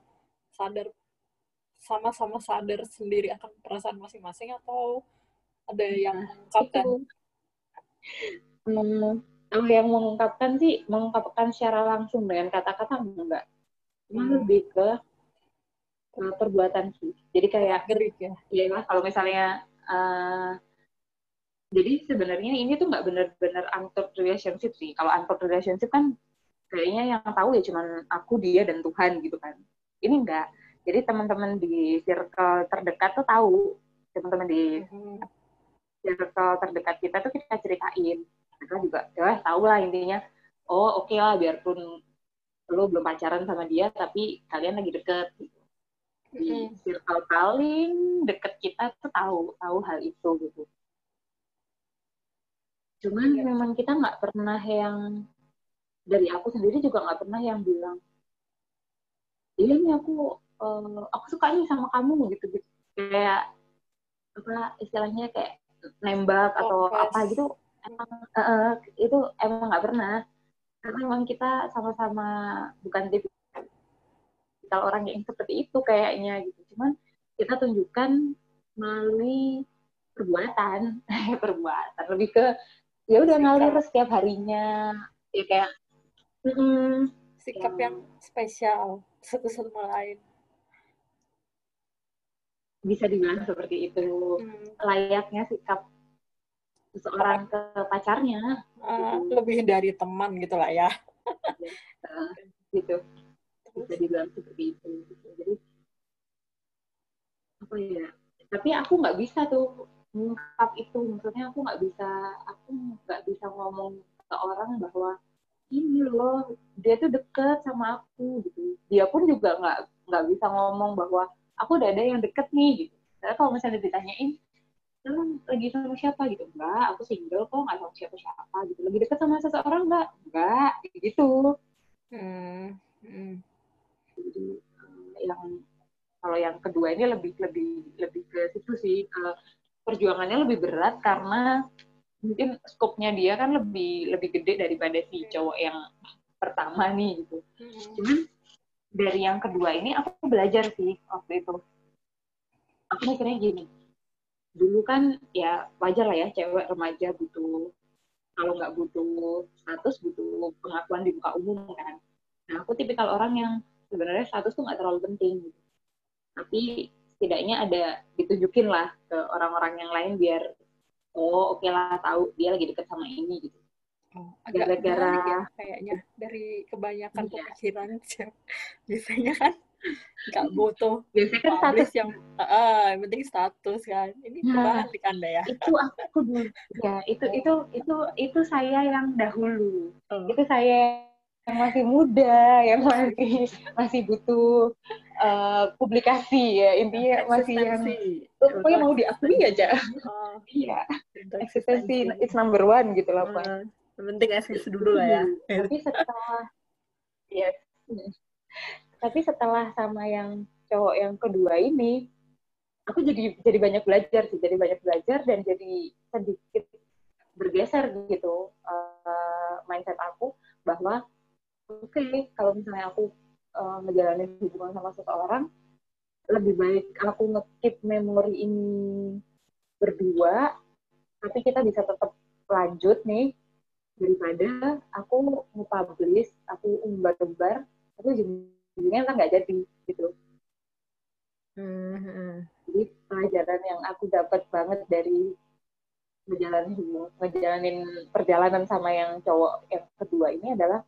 sadar sama-sama sadar sendiri akan perasaan masing-masing atau ada yang mengungkapkan? itu hmm, yang mengungkapkan sih mengungkapkan secara langsung dengan kata-kata enggak cuma Hmm. lebih ke uh, perbuatan sih. Jadi kayak Gerik ya. ya lah kalau misalnya eh, jadi sebenarnya ini tuh nggak benar-benar untold relationship sih. Kalau untold relationship kan kayaknya yang tahu ya cuman aku dia dan Tuhan gitu kan. Ini enggak jadi teman-teman di circle terdekat tuh tahu. Teman-teman di Hmm. circle terdekat kita tuh kita ceritain. Mereka juga ya tahu lah intinya. Oh oke lah biarpun lo belum pacaran sama dia tapi kalian lagi deket gitu di circle paling deket kita tuh tahu tahu hal itu gitu cuman Iya. memang kita nggak pernah yang dari aku sendiri juga nggak pernah yang bilang iya nih aku eh, aku suka nih sama kamu gitu gitu kayak apa istilahnya kayak nembak atau Confess. apa gitu emang eh, itu emang nggak pernah karena memang kita sama-sama bukan tipikal orang yang seperti itu kayaknya gitu. Cuman kita tunjukkan melalui perbuatan. (laughs) Perbuatan. Lebih ke ya udah ngalir setiap harinya. Ya kayak mm, Sikap Ya. yang spesial satu sama lain. bisa dibilang seperti itu. Hmm. layaknya sikap seseorang ke pacarnya. Ah, lebih dari teman gitu lah ya. gitu bisa dibilang seperti itu gitu. jadi apa ya tapi aku nggak bisa tuh mengungkap itu. Maksudnya aku nggak bisa aku nggak bisa ngomong ke orang bahwa ini loh dia tuh deket sama aku gitu. Dia pun juga nggak nggak bisa ngomong bahwa aku udah ada yang deket nih gitu. Karena kalau misalnya ditanyain lu lagi sama siapa? Gitu. Enggak aku single kok nggak sama siapa siapa gitu. Lagi deket sama seseorang enggak enggak gitu. Hmm. Hmm. Jadi eh, yang kalau yang kedua ini lebih lebih lebih ke situ sih Eh, perjuangannya lebih berat karena mungkin skopnya dia kan lebih lebih gede daripada si cowok yang pertama nih gitu. Hmm. cuman dari yang kedua ini aku belajar sih waktu itu. Aku mikirnya gini dulu kan ya wajar lah ya cewek remaja butuh kalau nggak butuh status butuh pengakuan di muka umum kan. Nah aku tipikal orang yang sebenarnya status tuh nggak terlalu penting gitu. tapi setidaknya ada ditunjukin lah ke orang-orang yang lain biar oh oke lah tahu dia lagi deket sama ini gitu Oh, agak Gara-gara- ya kayaknya dari kebanyakan Iya. pemikiran (laughs) biasanya kan nggak butuh biasanya kan status yang ah yang penting status kan ini Nah. kebalik anda ya itu aku dulu ya itu (laughs) itu itu itu saya yang dahulu Oh. itu saya yang masih muda, yang masih masih butuh uh, publikasi ya intinya masih yang pokoknya mau diakui aja. Oh. Iya. Eksistensi it's number one gitu lah Uh, yang penting eksis dulu lah ya. (laughs) Tapi setelah yes. Tapi setelah sama yang cowok yang kedua ini, aku jadi jadi banyak belajar sih, jadi banyak belajar dan jadi sedikit bergeser gitu uh, mindset aku bahwa oke okay, kalau misalnya aku uh, ngejalanin hubungan sama seseorang lebih baik aku ngekip memori ini berdua tapi kita bisa tetap lanjut nih daripada aku nge-publish aku umbar-umbar tapi ujungnya kan nggak jadi gitu hmm. jadi pelajaran yang aku dapat banget dari ngejalanin ngejalanin perjalanan sama yang cowok yang kedua ini adalah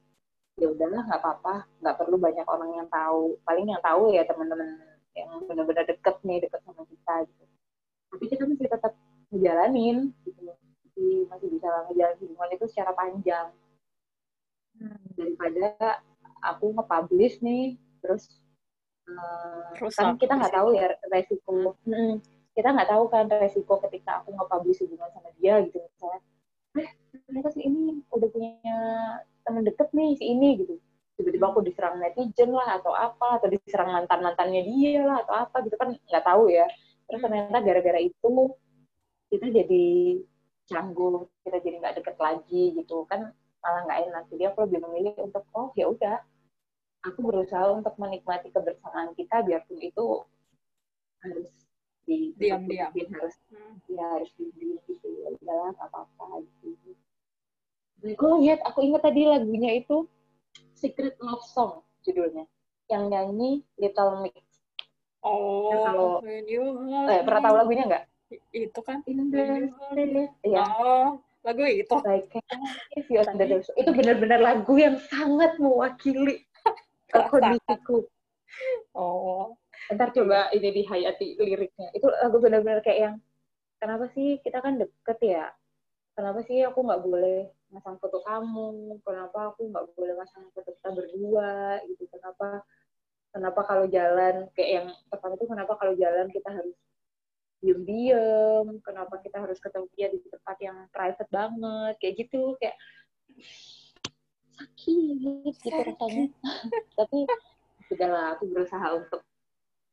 ya udahlah nggak apa-apa. Nggak perlu banyak orang yang tahu. Paling yang tahu ya teman-teman yang benar-benar deket nih deket sama kita gitu. Tapi kita masih tetap ngejalanin gitu. Masih masih bisa ngejalanin hubungan itu secara panjang. Hmm. daripada aku nge-publish nih terus, uh, kan kita nggak tahu ya resiko. Hmm, kita nggak tahu kan resiko ketika aku nge-publish hubungan sama dia gitu misalnya. Eh ternyata sih ini udah punya temen deket nih si ini gitu. Tiba-tiba aku diserang netizen lah atau apa atau diserang mantan mantannya dia lah atau apa gitu kan nggak tahu ya. Terus ternyata gara-gara itu kita jadi canggung kita jadi nggak deket lagi gitu kan malah nggak enak. Jadi aku lebih memilih untuk oh ya udah aku berusaha untuk menikmati kebersamaan kita biarpun itu harus di diam-diam. harus hmm. ya harus diam gitu. Ya udahlah apa-apa gitu Gue lihat, aku ingat tadi lagunya itu Secret Love Song judulnya. Yang nyanyi Little Mix. Oh, nah, kalau eh, pernah tahu lagunya nggak? Itu kan In the Iya. Oh, lagu itu. Like, itu benar-benar lagu yang sangat mewakili (laughs) kondisiku. Oh. Ntar coba ini dihayati liriknya. Itu lagu benar-benar kayak yang kenapa sih kita kan deket ya? Kenapa sih aku nggak boleh masang foto kamu? Kenapa aku nggak boleh masang foto kita berdua? Gitu kenapa? Kenapa kalau jalan kayak yang pertama itu kenapa kalau jalan kita harus diem-diem? Kenapa kita harus ketemu dia di tempat yang private banget? Kayak gitu kayak sakit gitu rasanya. (laughs) Tapi sudahlah aku berusaha untuk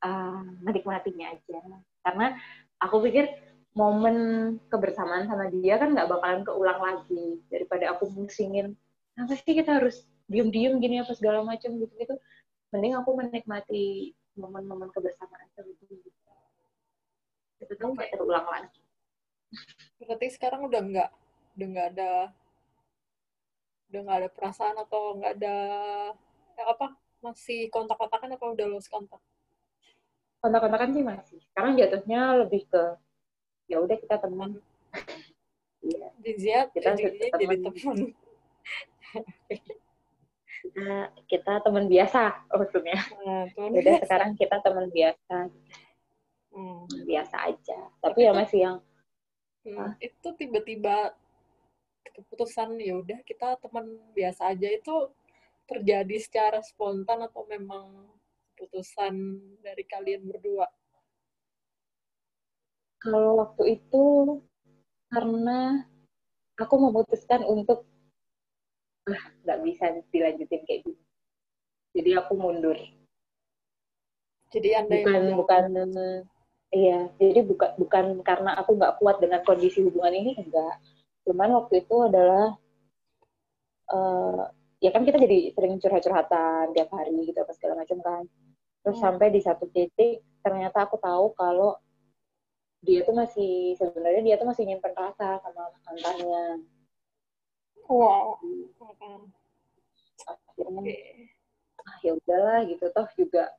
uh, menikmatinya aja. Karena aku pikir momen kebersamaan sama dia kan nggak bakalan keulang lagi daripada aku musingin apa sih kita harus diem-diem gini apa segala macam gitu gitu mending aku menikmati momen-momen kebersamaan sama dia. Itu tuh nggak terulang lagi. Berarti sekarang udah nggak udah nggak ada udah nggak ada perasaan atau nggak ada ya apa masih kontak-kontakan apa udah lost kontak? Kontak-kontakan sih masih. Sekarang jatuhnya lebih ke ya udah kita teman iya. Jizia kita jadi teman. (laughs) kita kita teman biasa maksudnya. Nah, udah biasa. sekarang kita teman biasa. Hmm. biasa aja. Tapi ya masih yang hmm, ah. itu tiba-tiba keputusan ya udah kita teman biasa aja. Itu terjadi secara spontan atau memang keputusan dari kalian berdua kalau waktu itu karena aku memutuskan untuk ah nggak bisa dilanjutin kayak gini. Jadi aku mundur. Jadi anda bukan yang bukan iya jadi bukan bukan karena aku nggak kuat dengan kondisi hubungan ini enggak. Cuman waktu itu adalah uh, ya kan kita jadi sering curhat-curhatan tiap hari gitu apa segala macam kan. Terus hmm. sampai di satu titik ternyata aku tahu kalau dia tuh masih sebenarnya dia tuh masih nyimpen rasa sama mantannya. Wow. Akhirnya ah ya udahlah gitu. Toh juga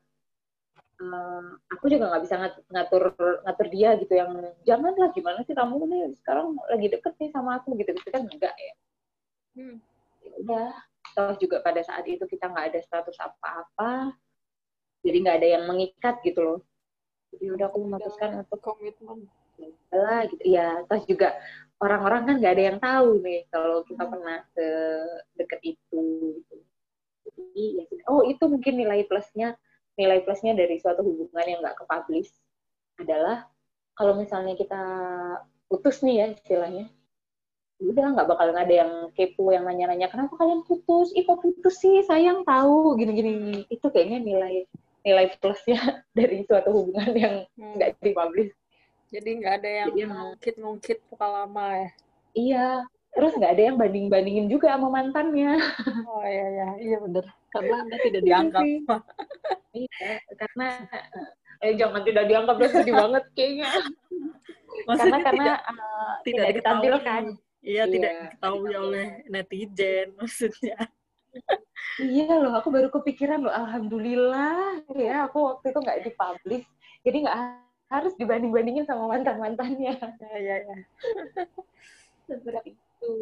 uh, aku juga nggak bisa ngatur ngatur dia gitu yang janganlah gimana sih kamu nih? Sekarang lagi deket nih sama aku gitu. Gitu kan enggak ya. Hmm. ya udah. Toh juga pada saat itu kita nggak ada status apa-apa. Jadi nggak ada yang mengikat gitu loh jadi udah aku memutuskan untuk komitmen. Lah gitu. Ya terus juga orang-orang kan nggak ada yang tahu nih kalau kita hmm. pernah ke deket itu gitu. Ya oh itu mungkin nilai plusnya. Nilai plusnya dari suatu hubungan yang nggak ke-publish adalah kalau misalnya kita putus nih ya istilahnya udah nggak bakalan ada yang kepo yang nanya-nanya kenapa kalian putus? Ih kok putus sih? Sayang tahu. Gini-gini. Itu kayaknya nilai nilai plusnya (laughs) dari suatu hubungan yang Hmm. nggak dipublish Jadi nggak ada yang Jadi emang- ngungkit-ngungkit muka lama ya. iya terus nggak ada yang banding-bandingin juga sama mantannya (laughs) Oh iya iya iya bener. Karena anda tidak dianggap. (laughs) iya karena eh jangan tidak dianggap udah sedih banget kayaknya karena Maksudnya karena tidak, eh, tidak tidak diketahui. ditampilkan Iya tidak Iya, diketahui tidak oleh netizen maksudnya. Iya loh, aku baru kepikiran loh, alhamdulillah ya aku waktu itu nggak dipublish, jadi nggak harus dibanding-bandingin sama mantan-mantannya. Ya ya ya. Seperti itu.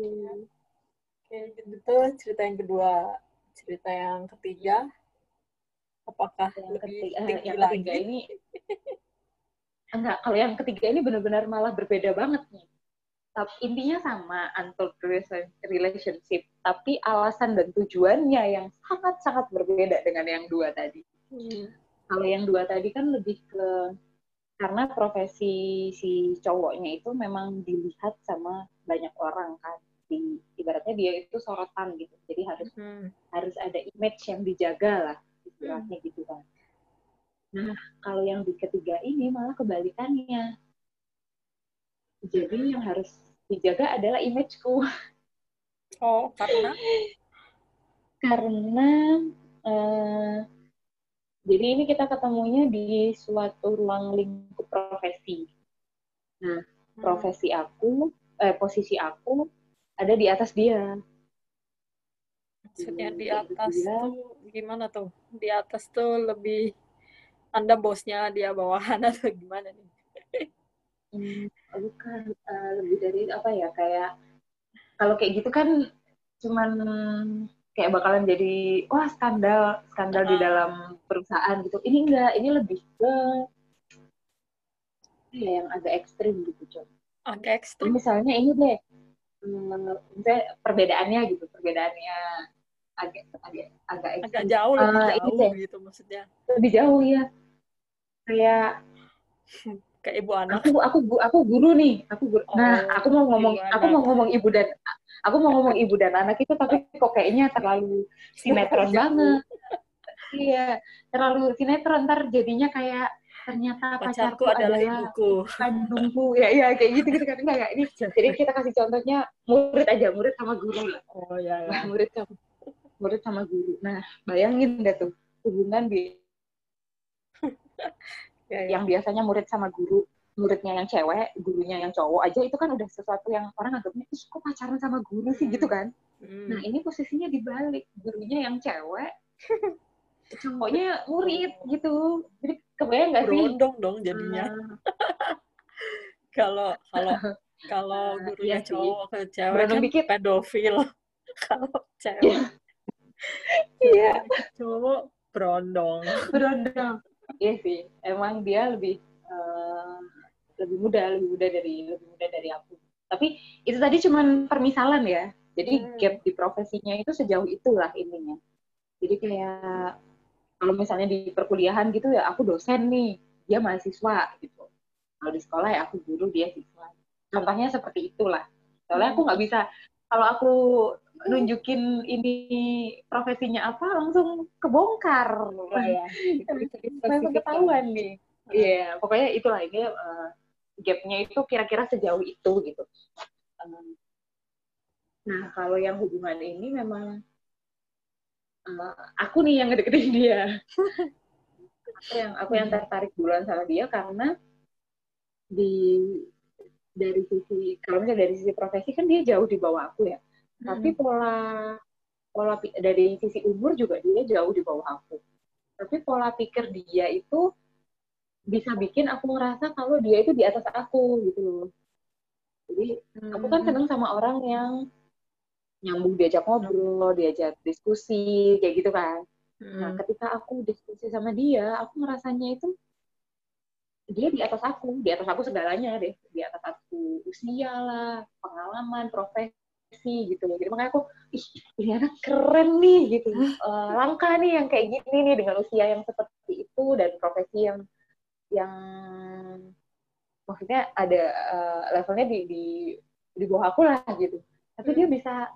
Oke gitu cerita yang kedua. Cerita yang ketiga. Apakah Yang lebih ketiga, eh, tinggi yang lagi? ketiga ini enggak, kalau yang ketiga ini benar-benar malah berbeda banget nih. Tapi intinya sama untold relationship, tapi alasan dan tujuannya yang sangat-sangat berbeda dengan yang dua tadi. Hmm. Kalau yang dua tadi kan lebih ke karena profesi si cowoknya itu memang dilihat sama banyak orang kan. Di ibaratnya dia itu sorotan gitu. Jadi harus Hmm. harus ada image yang dijaga lah istilahnya gitu kan. Nah kalau yang di ketiga ini malah kebalikannya. Jadi yang harus dijaga adalah imageku Oh karena karena eh, jadi ini kita ketemunya di suatu ruang lingkup profesi. Nah, Hmm. profesi aku, eh, posisi aku ada di atas dia. maksudnya di Hmm, atas dia- tuh gimana tuh? Di atas tuh lebih anda bosnya dia bawahan (laughs) atau gimana nih? Hmm, bukan eh, lebih dari apa ya kayak kalau kayak gitu kan cuman kayak bakalan jadi wah skandal skandal di Ah. dalam perusahaan gitu. Ini enggak, ini lebih ke ya yang agak ekstrim gitu, Cok. Agak ekstrim. misalnya ini deh, hmm, misalnya perbedaannya gitu, perbedaannya agak agak agak Agak jauh lebih ini jauh deh. gitu maksudnya. lebih jauh ya. Kayak Kayak ibu anak. aku aku gu- aku guru nih, aku guru. Nah, Oh, aku mau ngomong aku anak. mau ngomong ibu dan aku mau ngomong ibu dan anak itu tapi kok kayaknya terlalu sinetron banget. Iya, terlalu sinetron ntar jadinya kayak ternyata Pacarku pacarku adalah adalah ibuku. kandungku ya ya kayak gitu gitu kan enggak ini jadi kita kasih contohnya murid aja murid sama guru lah Oh ya ya. Nah, murid sama murid sama guru nah bayangin deh tuh hubungan bi- (laughs) ya, ya. yang biasanya murid sama guru muridnya yang cewek gurunya yang cowok aja itu kan udah sesuatu yang orang anggapnya ih kok pacaran sama guru sih Hmm. gitu kan Hmm. nah ini posisinya dibalik gurunya yang cewek (laughs) cowoknya murid gitu jadi kebayang nggak sih berondong dong jadinya. Ah, (laughs) Kalau kalau kalau Ah, (laughs) gurunya iya sih. cowok ke cewek Berondong kan dikit. pedofil. kalau cewek iya cowok berondong. berondong iya sih emang dia lebih eh, lebih muda lebih muda dari lebih muda dari aku. Tapi itu tadi cuman permisalan ya. Jadi Hmm. gap di profesinya itu sejauh itulah intinya jadi kayak kalau misalnya di perkuliahan gitu ya aku dosen nih dia mahasiswa gitu. Kalau di sekolah ya aku guru dia siswa. Contohnya seperti itulah. Soalnya aku nggak bisa kalau aku nunjukin ini profesinya apa langsung kebongkar. (laughs) Ya. langsung ketahuan nih. Iya pokoknya itulah ini eh, gapnya itu kira-kira sejauh itu gitu. Um, nah kalau yang hubungan ini memang eh, aku nih yang ngedeketin dia. Aku yang aku yang tertarik duluan sama dia karena di dari sisi kalau misalnya dari sisi profesi kan dia jauh di bawah aku ya tapi pola pola pi- dari sisi umur juga dia jauh di bawah aku. Tapi pola pikir dia itu bisa bikin aku ngerasa kalau dia itu di atas aku gitu loh. Jadi aku kan seneng sama orang yang nyambung diajak ngobrol diajak diskusi kayak gitu kan. Nah Hmm. ketika aku diskusi sama dia aku ngerasanya itu dia di atas aku di atas aku segalanya deh. Di atas aku usia lah pengalaman profesi profesi gitu. Jadi makanya aku ih ini anak keren nih gitu. Uh, langka nih yang kayak gini nih dengan usia yang seperti itu dan profesi yang yang maksudnya ada uh, levelnya di, di di bawah aku lah gitu. Tapi dia bisa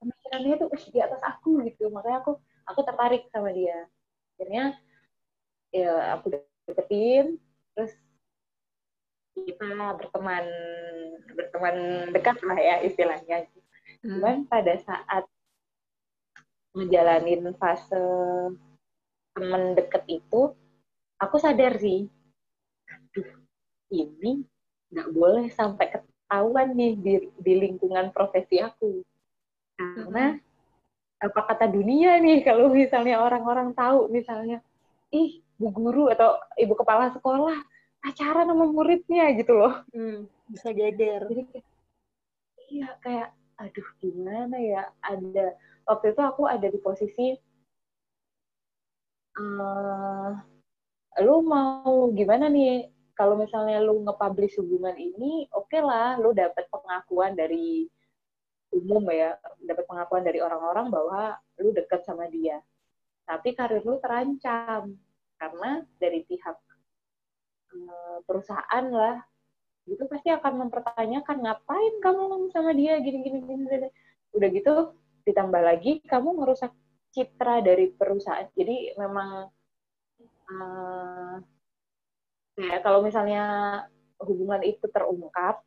pemikirannya tuh di atas aku gitu. Makanya aku aku tertarik sama dia. Akhirnya ya aku deketin terus kita berteman berteman dekat lah ya istilahnya. hmm. Cuman pada saat menjalani fase teman deket itu aku sadar sih aduh ini nggak boleh sampai ketahuan nih di, di lingkungan profesi aku karena hmm. apa kata dunia nih (laughs) kalau misalnya orang-orang tahu misalnya ih bu guru atau ibu kepala sekolah pacaran sama muridnya gitu loh. Hmm, bisa geger. Jadi iya kayak aduh gimana ya? Ada waktu itu aku ada di posisi uh, lu mau gimana nih? Kalau misalnya lu nge-publish hubungan ini oke okay lah lu dapat pengakuan dari umum ya dapat pengakuan dari orang-orang bahwa lu deket sama dia. Tapi karir lu terancam karena dari pihak eh, perusahaan lah gitu pasti akan mempertanyakan ngapain kamu sama dia gini gini gini, gini. udah gitu ditambah lagi kamu merusak citra dari perusahaan jadi memang uh, ya kalau misalnya hubungan itu terungkap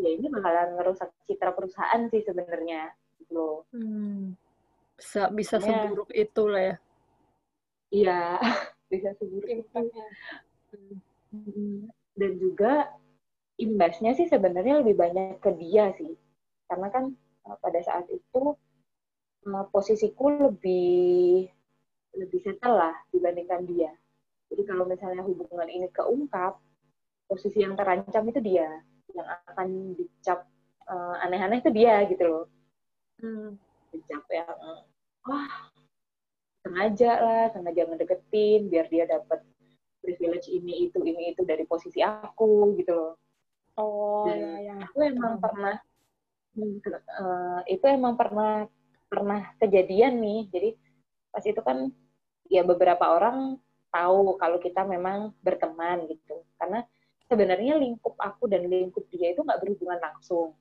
ya ini bakalan merusak citra perusahaan sih sebenarnya gitu loh hmm. bisa bisa ya. seburuk itu lah ya iya (laughs) bisa seburuk itu hmm. dan juga imbasnya sih sebenarnya lebih banyak ke dia sih. Karena kan uh, pada saat itu uh, posisiku lebih lebih settle lah dibandingkan dia. Jadi kalau misalnya hubungan ini keungkap posisi yang terancam itu dia. Yang akan dicap uh, aneh-aneh itu dia gitu loh. Hmm. dicap yang wah sengaja lah sengaja ngedeketin biar dia dapat privilege ini itu ini itu dari posisi aku gitu loh oh ya, ya. aku emang hmm. pernah uh, itu emang pernah pernah kejadian nih. Jadi pas itu kan ya beberapa orang tahu kalau kita memang berteman gitu. Karena sebenarnya lingkup aku dan lingkup dia itu nggak berhubungan langsung.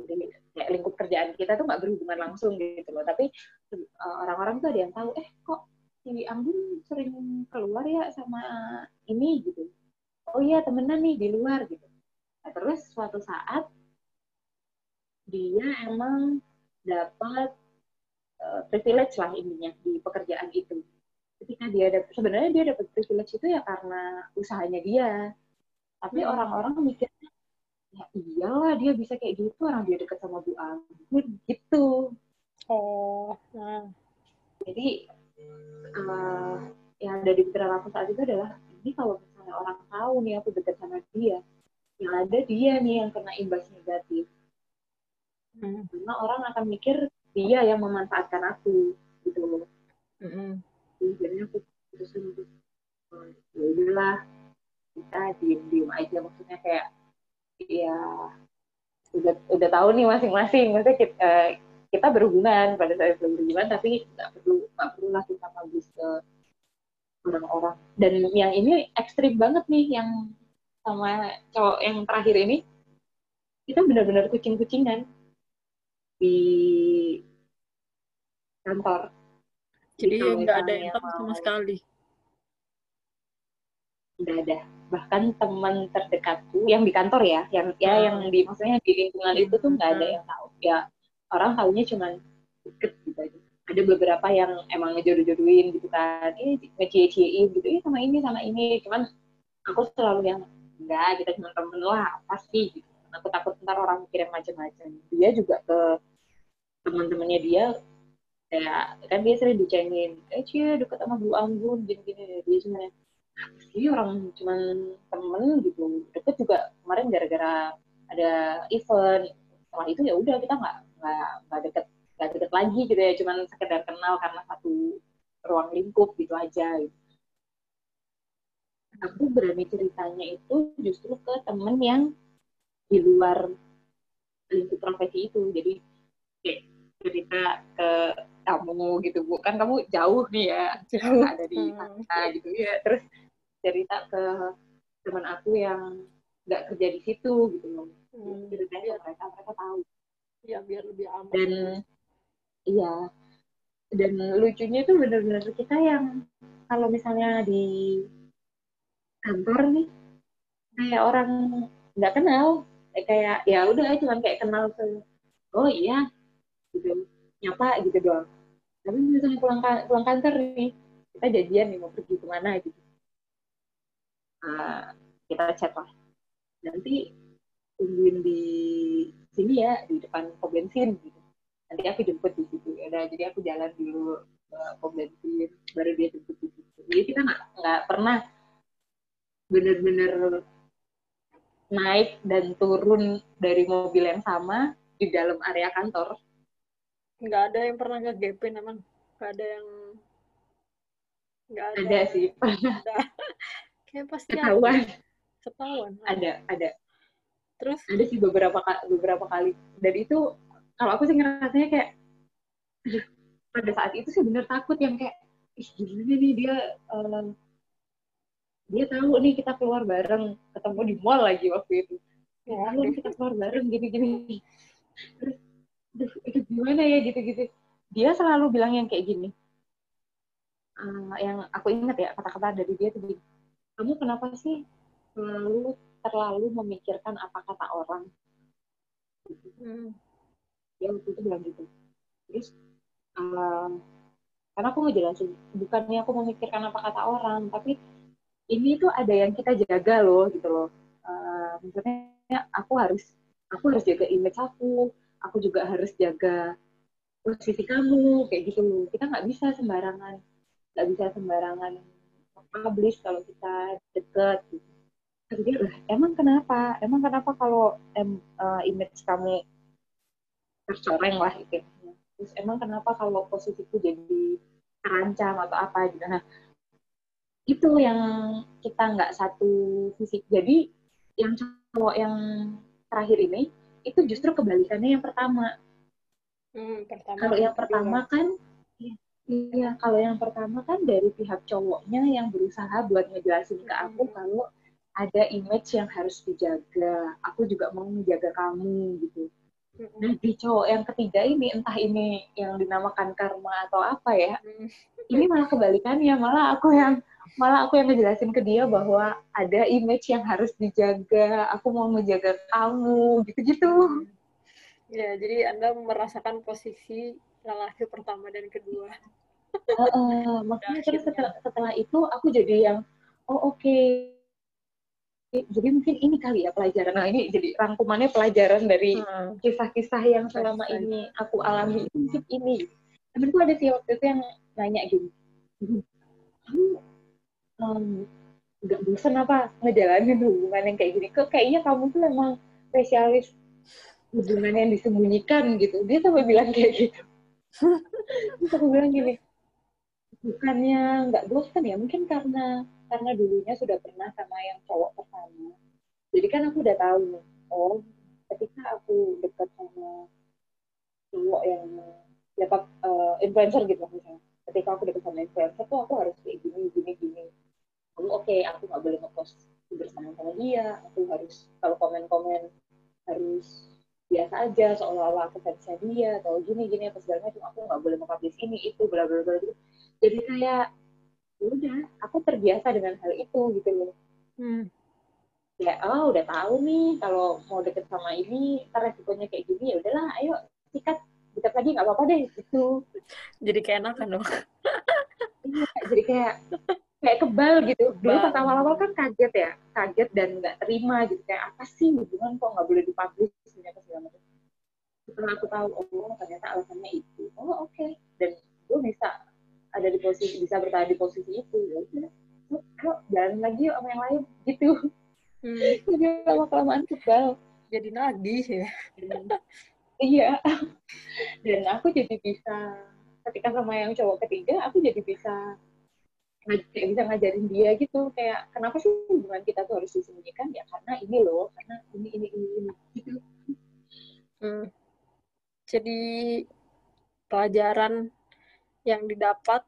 Jadi kayak lingkup kerjaan kita tuh nggak berhubungan langsung gitu loh. Tapi uh, orang-orang tuh ada yang tahu eh kok si Anggun sering keluar ya sama ini? gitu. Oh iya temenan nih di luar gitu nah, terus suatu saat dia emang dapat uh, privilege lah ininya di pekerjaan itu ketika dia dapat sebenarnya dia dapat privilege itu ya karena usahanya dia tapi hmm. orang-orang hmm. mikirnya ya iyalah dia bisa kayak gitu orang dia deket sama Bu Anggun gitu oh nah. jadi uh, yang ada di pikiran aku saat itu adalah ini kalau misalnya orang tahu nih aku deket sama dia yang ada dia nih yang kena imbas negatif. Hmm. karena orang akan mikir dia yang memanfaatkan aku gitu loh. Hmm. jadi aku putusin untuk oh, ya udahlah kita diem diem aja. Maksudnya kayak ya udah udah tahu nih masing-masing. Maksudnya kita, uh, kita berhubungan pada saat itu berhubungan tapi nggak perlu nggak perlu lah kita publish ke orang-orang. Dan yang ini ekstrim banget nih yang sama cowok yang terakhir ini kita benar-benar kucing-kucingan di kantor. Jadi nggak ada yang sama sekali? Nggak ada. Bahkan teman terdekatku yang di kantor ya yang ya hmm. yang di maksudnya di lingkungan itu tuh nggak ada hmm. yang tahu. Ya orang tahunya cuma deket gitu aja. Ada beberapa yang emang ngejodoh-jodohin gitu kan. Ini ngecie-ciein gitu. Ini sama ini sama ini. Cuman aku selalu yang enggak kita cuma temen lah apa sih? Gitu. Aku takut ntar orang mikir yang macam-macam. Dia juga ke teman-temannya dia kayak kan dia sering dicengin eh cie deket sama Bu Anggun gini-gini. Dia cuma ini orang cuman temen gitu. Deket juga kemarin gara-gara ada event. Setelah itu ya udah kita nggak nggak nggak deket nggak deket lagi gitu ya. Cuman sekedar kenal karena satu ruang lingkup gitu aja gitu. Aku berani ceritanya itu justru ke temen yang di luar lingkup profesi itu. Jadi kayak cerita ke kamu gitu bu. Kan kamu jauh nih ya Jauh. ada di Hmm. mana gitu ya. Terus cerita ke teman aku yang nggak kerja di situ gitu loh. Hmm, ceritanya ke mereka mereka tahu. Ya biar lebih aman. dan iya. Dan lucunya itu bener-bener kita yang kalau misalnya di kantor nih kayak orang nggak kenal Eh, kayak ya udah cuma kayak kenal ke oh iya gitu nyapa gitu doang. Tapi misalnya pulang ka- pulang kantor nih kita janjian nih mau pergi ke mana gitu. Ah, kita chat lah. Nanti tungguin di sini ya di depan pom bensin gitu. Nanti aku jemput di situ. Ya udah jadi aku jalan dulu ke pom bensin baru dia jemput di situ. Jadi kita nggak pernah bener-bener naik dan turun dari mobil yang sama di dalam area kantor Nggak ada yang pernah ngegepin emang. Nggak ada yang nggak ada. ada sih (laughs) Ada. Kayak pasti ada. ketahuan Ketahuan. ada ada Terus ada sih beberapa beberapa kali dan itu kalau aku sih ngerasanya kayak pada saat itu sih bener takut yang kayak ih gimana nih dia eh, dia tahu nih kita keluar bareng ketemu di mall lagi waktu itu. Tahu nih kita keluar bareng gini gini terus aduh, itu gimana ya? Gitu gitu dia selalu bilang yang kayak gini. Eh, yang aku ingat ya kata-kata dari dia tuh gini. Kamu kenapa sih selalu terlalu memikirkan apa kata orang? Hmm, dia waktu itu bilang gitu. Terus um, karena aku ngejelasin bukannya aku memikirkan apa kata orang tapi ini tuh ada yang kita jaga loh gitu loh Uh, aku harus aku harus jaga image aku aku juga harus jaga posisi kamu kayak gitu kita nggak bisa sembarangan nggak bisa sembarangan publish kalau kita deket gitu Terus dia, "Lah, emang kenapa emang kenapa kalau em, uh, image kamu tercoreng lah gitu. Terus emang kenapa kalau posisiku jadi terancam atau apa gitu. Nah, itu yang kita nggak satu visi. Jadi yang cowok yang terakhir ini itu justru kebalikannya yang pertama. hmm, pertama. Kalau yang kedua. pertama kan Iya, kalau yang pertama kan dari pihak cowoknya yang berusaha buat ngejelasin ke aku Hmm. kalau ada image yang harus dijaga. Aku juga mau menjaga kamu gitu. Hmm, Nah, di cowok yang ketiga ini, entah ini yang dinamakan karma atau apa ya, hmm, ini malah kebalikannya, malah aku yang malah aku yang ngejelasin ke dia bahwa ada image yang harus dijaga, aku mau menjaga kamu, gitu-gitu. Ya, jadi Anda merasakan posisi lelaki pertama dan kedua. Heeh, makanya terus setelah, setelah itu aku jadi yang, oh oke, jadi mungkin ini kali ya pelajaran. Nah ini jadi rangkumannya pelajaran dari Hmm. kisah-kisah yang selama ini aku alami itu ini. Temenku ada sih waktu itu yang nanya gini, kamu nggak bosan apa ngejalanin hubungan yang kayak gini? Kok kayaknya kamu tuh emang spesialis hubungan yang disembunyikan gitu. Dia sampai bilang kayak gitu. Terus aku bilang gini, bukannya nggak bosan ya, mungkin karena karena dulunya sudah pernah sama yang cowok pertama. Jadi kan aku udah tahu oh ketika aku dekat sama cowok yang ya uh, influencer gitu misalnya. Ketika aku dekat sama influencer tuh aku harus kayak gini, gini, gini. Aku oke, aku nggak boleh ngepost bersama sama dia. Aku harus kalau komen-komen harus biasa aja seolah-olah aku fansnya dia atau gini gini apa segala macam aku nggak boleh mengpublish ini itu bla bla bla gitu jadi kayak ya udah aku terbiasa dengan hal itu gitu loh Hmm. ya oh udah tahu nih kalau mau deket sama ini ntar resikonya kayak gini ya udahlah ayo sikat dekat lagi nggak apa-apa deh gitu Jadi keenakan dong. Iya, jadi kayak kayak kebal gitu. Dulu pas awal-awal kan kaget ya kaget dan nggak terima gitu. Kayak apa sih hubungan kok nggak boleh dipublish? Ternyata segala macam. Setelah aku tahu oh ternyata alasannya itu. Oh oke. Dan gue bisa ada di posisi bisa bertahan di posisi itu. Ya udah ayo jalan lagi yuk sama yang lain. Gitu. Hmm. (laughs) jadi lama kelamaan kebal. Jadi nagih ya. iya. Dan aku jadi bisa ketika sama yang cowok ketiga aku jadi bisa ngaj- kayak bisa ngajarin dia gitu kayak kenapa sih hubungan kita tuh harus disembunyikan ya karena ini loh karena ini ini ini, ini. gitu Hmm. Jadi pelajaran yang didapat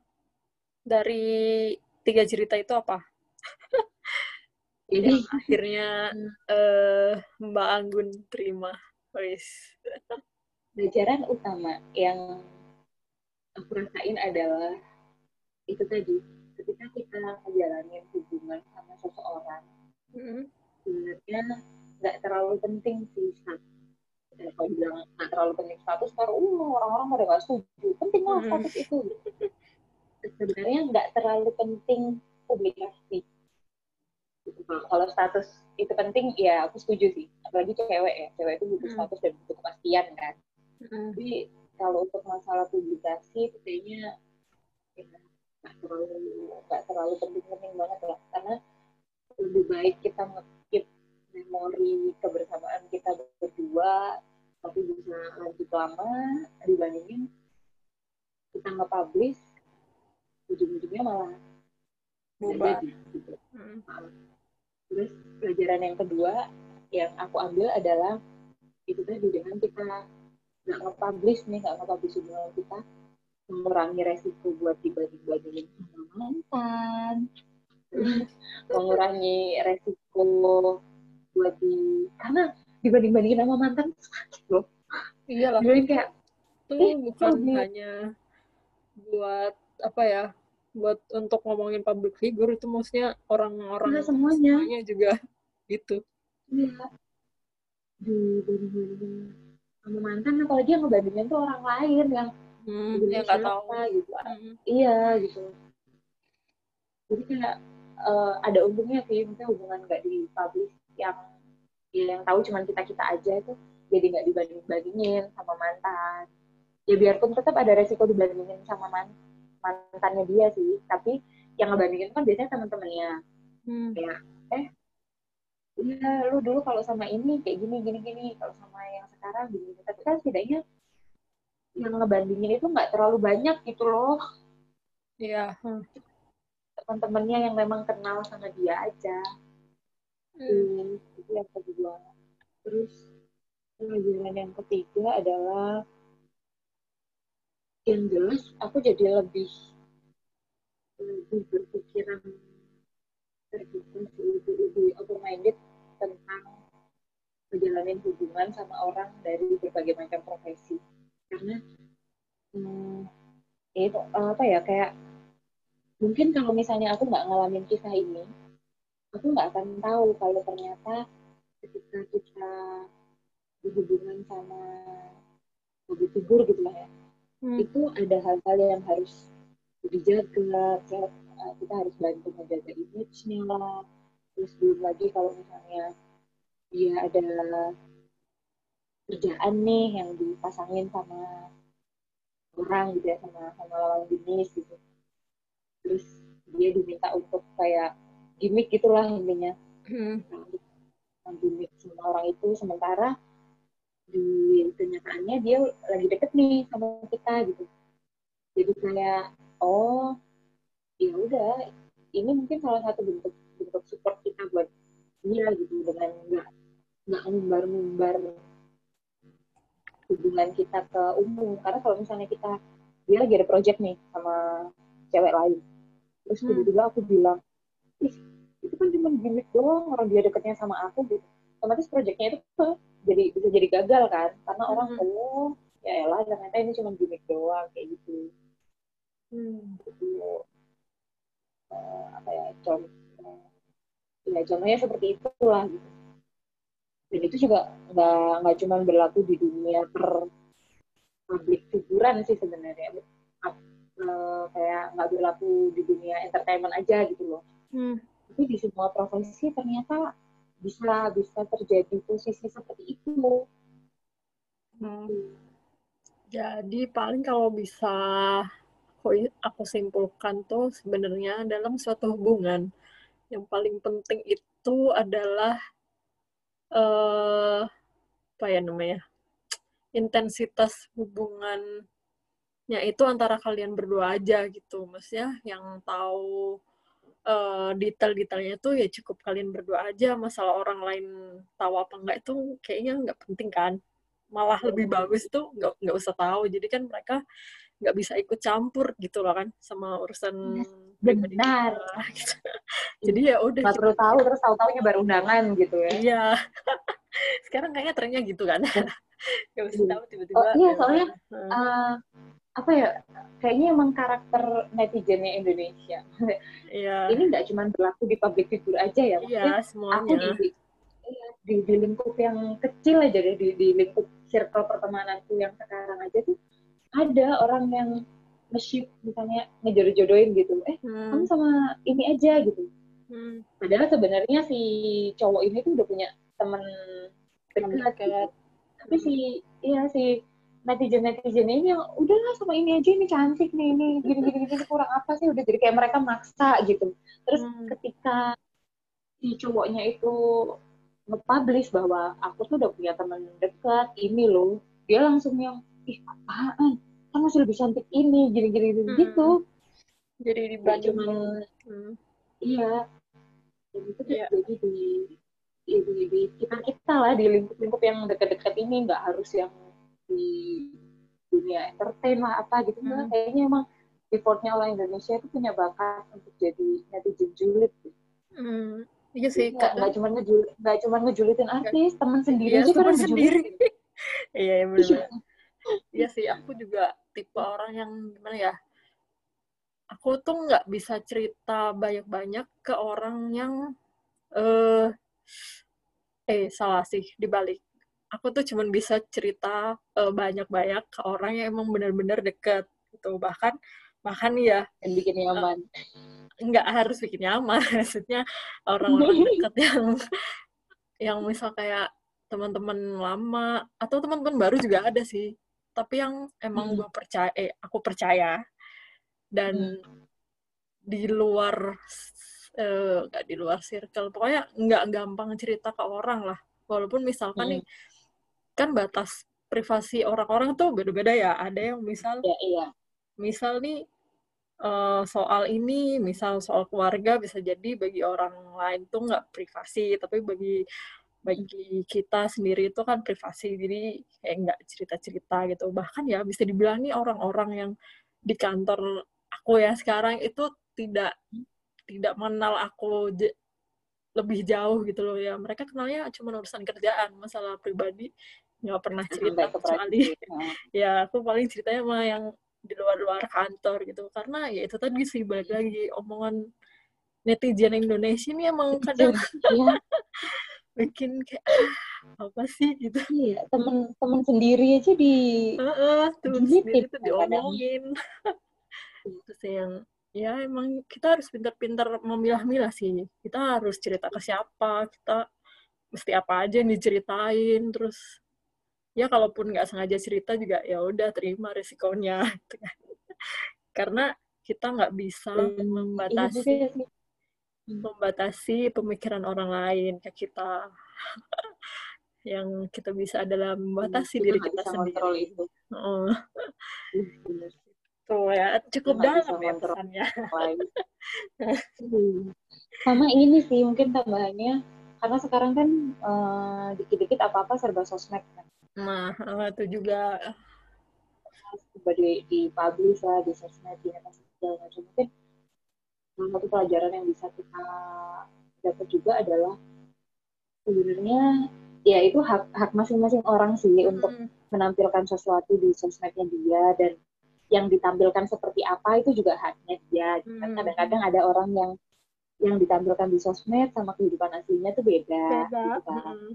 dari tiga cerita itu apa? (laughs) Yang akhirnya eh, Mbak Anggun terima. Wis. pelajaran utama yang aku rasain adalah itu tadi ketika kita menjalani hubungan sama seseorang Mm. sebenarnya nggak terlalu penting sih status. Ya, kalau bilang nggak terlalu penting status, baru uh, orang-orang pada nggak setuju. Penting lah Hmm. status itu. Sebenarnya nggak terlalu penting publikasi. Kalau- status itu penting, ya aku setuju sih. Apalagi cewek ya, cewek itu butuh Hmm. status dan butuh kepastian kan. Mm. Tapi kalau untuk masalah publikasi, itu kayaknya ya, nggak terlalu nggak terlalu penting-penting banget lah. Karena lebih baik kita nge-keep memori kebersamaan kita berdua tapi bisa lanjut lama dibandingin kita nge-publish ujung-ujungnya malah nggak Bubar. jadi, gitu. Mm. Terus pelajaran yang kedua yang aku ambil adalah itu tadi dengan kita nggak nge-publish nih, nggak nge-publish hubungan kita mengurangi resiko buat dibanding-bandingin sama mantan, (laughs) mengurangi resiko buat di karena dibanding-bandingin sama mantan sakit loh. Iyalah. Jadi kayak itu Eh, bukan lebih- hanya buat apa ya buat untuk ngomongin public figure itu maksudnya orang-orang Nah, semuanya. semuanya juga (laughs) gitu Iya. Dibanding-bandingin sama mantan apalagi yang ngebandingin tuh orang lain yang hmm, nggak siapa tahu gitu. Hmm, Iya gitu. Jadi kayak eh, ada untungnya sih, misalnya hubungan nggak dipublish yang ya yang tahu cuma kita kita aja itu jadi nggak dibanding bandingin sama mantan. Ya biarpun tetap ada resiko dibandingin sama man mantannya dia sih, tapi yang ngebandingin kan biasanya teman-temannya. hmm, Iya, lu dulu kalau sama ini kayak gini gini gini, kalau sama yang sekarang gini. Tapi kan setidaknya yang ngebandingin itu nggak terlalu banyak gitu loh. iya hmm. teman-temannya yang memang kenal sama dia aja. Hmm, itu yang kedua. Terus pelajaran yang ketiga adalah yang jelas aku jadi lebih lebih berpikiran terbuka lebih, lebih open minded tentang menjalani hubungan sama orang dari berbagai macam profesi karena hmm, ya itu apa ya kayak mungkin kalau misalnya aku nggak ngalamin kisah ini aku nggak akan tahu kalau ternyata ketika kita berhubungan sama public figure gitu lah ya hmm, itu ada hal-hal yang harus dijaga uh, kita harus bantu menjaga image-nya. Lah terus belum lagi kalau misalnya dia ada kerjaan nih yang dipasangin sama orang gitu ya sama sama lawan jenis gitu. Terus dia diminta untuk kayak gimmick gitulah intinya. Hmm, gimmick sama orang itu sementara di kenyataannya dia lagi deket nih sama kita gitu. Jadi kayak oh ya udah ini mungkin salah satu bentuk bentuk support kita buat dia gitu dengan nggak nggak ngumbar-ngumbar hubungan kita ke umum karena kalau misalnya kita dia lagi ada project nih sama cewek lain terus Hmm. tiba-tiba aku bilang ih itu kan cuma gimmick doang orang dia deketnya sama aku gitu otomatis projectnya itu tuh jadi bisa jadi gagal kan karena orang Hmm. oh ya elah ternyata ini cuma gimmick doang kayak gitu hmm. itu eh, apa ya contoh ya contohnya seperti itulah gitu dan itu juga nggak nggak cuma berlaku di dunia per publik figuran sih sebenarnya eh, kayak nggak berlaku di dunia entertainment aja gitu loh Hmm. tapi di semua profesi ternyata bisa bisa terjadi posisi seperti itu Hmm. Jadi paling kalau bisa aku, aku simpulkan tuh sebenarnya dalam suatu hubungan yang paling penting itu adalah eh apa ya namanya intensitas hubungannya itu antara kalian berdua aja gitu, maksudnya yang tahu eh, detail-detailnya tuh ya cukup kalian berdua aja, masalah orang lain tahu apa enggak itu kayaknya nggak penting kan. Malah lebih bagus tuh nggak nggak usah tahu. Jadi kan mereka nggak bisa ikut campur gitu loh kan sama urusan pribadi benar. kita, (laughs) gitu. jadi ya udah nggak perlu tahu terus tahu taunya baru undangan gitu ya. Iya. (laughs) Sekarang kayaknya trennya gitu kan. (laughs) Nggak bisa Iya. tahu tiba-tiba Oh, iya, ya soalnya. Eh, apa ya kayaknya emang karakter netizennya Indonesia. Iya. Ini nggak cuma berlaku di public figure aja ya iya maksudnya aku semuanya di, iya, di di lingkup yang kecil aja deh di, di lingkup circle pertemananku yang sekarang aja tuh ada orang yang nge-ship misalnya ngejodoh-jodohin gitu eh kamu hmm. sama ini aja gitu Hmm. padahal sebenarnya si cowok ini tuh udah punya temen Temen dekat gitu. tapi si iya si netizen netizen ini yang udahlah sama ini aja ini cantik nih ini gini gini gini kurang apa sih udah jadi kayak mereka maksa gitu terus Hmm. ketika si cowoknya itu nge-publish bahwa aku tuh udah punya teman dekat ini loh dia langsung yang ih apaan kan masih lebih cantik ini gini gini, gini Hmm. gitu jadi Nggak dibanding cuman hmm. iya dan itu Iya. terjadi di di, di, di kita kita lah di lingkup-lingkup yang dekat-dekat ini nggak harus yang di dunia entertain lah apa gitu Hmm. Nggak, kayaknya emang effortnya orang Indonesia itu punya bakat untuk jadi netizen julid Hmm. iya sih nggak nggak kadang cuma ngejul nggak cuma ngejulitin artis teman sendiri Iya, aja kan teman dijulitin. sendiri. (laughs) iya, iya benar. Iya. Sih, aku juga tipe orang yang gimana ya? Aku tuh nggak bisa cerita banyak-banyak ke orang yang eh eh salah sih dibalik. Aku tuh cuman bisa cerita eh, banyak-banyak ke orang yang emang benar-benar deket gitu. Bahkan bahkan ya yang bikin nyaman nggak harus bikin nyaman (laughs) maksudnya orang-orang (laughs) dekat yang yang misal kayak teman-teman lama atau teman-teman baru juga ada sih tapi yang emang Hmm. gue percaya eh aku percaya dan di luar eh, nggak di luar circle pokoknya nggak gampang cerita ke orang lah walaupun misalkan Hmm. nih kan batas privasi orang-orang tuh beda-beda ya ada yang misal ya iya misal nih eh, soal ini, misal soal keluarga bisa jadi bagi orang lain tuh nggak privasi, tapi bagi bagi kita sendiri itu kan privasi, jadi kayak nggak cerita-cerita gitu. Bahkan ya bisa dibilang nih orang-orang yang di kantor aku ya sekarang itu tidak tidak mengenal aku lebih jauh gitu loh ya. Mereka kenalnya cuma urusan kerjaan, masalah pribadi nggak pernah cerita kecuali (laughs) ya aku paling ceritanya sama yang di luar-luar kantor gitu karena ya itu tadi sih balik lagi omongan netizen Indonesia ini emang kadang (laughs) bikin kayak "Ah, apa sih gitu iya temen-temen sendiri aja di Heeh, temen Julitin sendiri kadang-kadang. diomongin itu sih yang ya emang kita harus pintar-pintar memilah-milah sih kita harus cerita ke siapa kita mesti apa aja yang diceritain terus ya kalaupun nggak sengaja cerita juga ya udah terima resikonya gitu kan. (laughs) karena kita nggak bisa Dan ini membatasi membatasi pemikiran orang lain ke kita (laughs) yang kita bisa adalah membatasi kita diri kita sendiri itu bener sih. tuh ya cukup Kita dalam ya pesannya. Hmm. (laughs) Sama ini sih mungkin tambahannya karena sekarang kan eh, dikit-dikit apa-apa serba sosmed kan. nah itu juga di, di publish lah di sosmed di apa segala macam mungkin salah satu pelajaran yang bisa kita dapat juga adalah sebenarnya ya itu hak hak masing-masing orang sih untuk Mm, menampilkan sesuatu di sosmednya dia dan yang ditampilkan seperti apa itu juga haknya dia. kan. Hmm. Kadang-kadang ada orang yang yang ditampilkan di sosmed sama kehidupan aslinya tuh beda. beda gitu kan. Mm,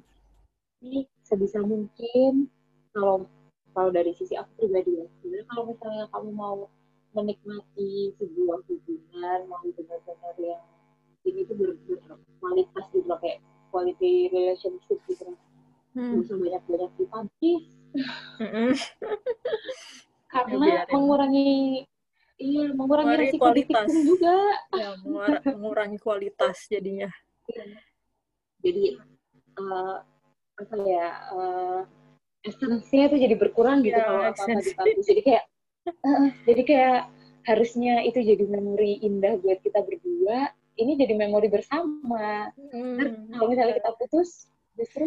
Jadi sebisa mungkin kalau kalau dari sisi aku pribadi ya, sebenarnya kalau misalnya kamu mau menikmati sebuah hubungan, mau benar-benar yang ini tuh ber- berkualitas gitu loh, kayak quality relationship gitu loh. mm, Nggak usah banyak-banyak mm, (laughs) karena biarin. mengurangi iya mengurangi Mengurangi resiko kualitas. juga ya mengurangi kualitas jadinya jadi eh, apa ya eh, esensinya tuh jadi berkurang gitu Ya, kalau apa apa esensi. dipublish jadi kayak jadi kayak harusnya itu jadi memori indah buat kita berdua ini jadi memori bersama Ntar Mm, kalau misalnya kita putus justru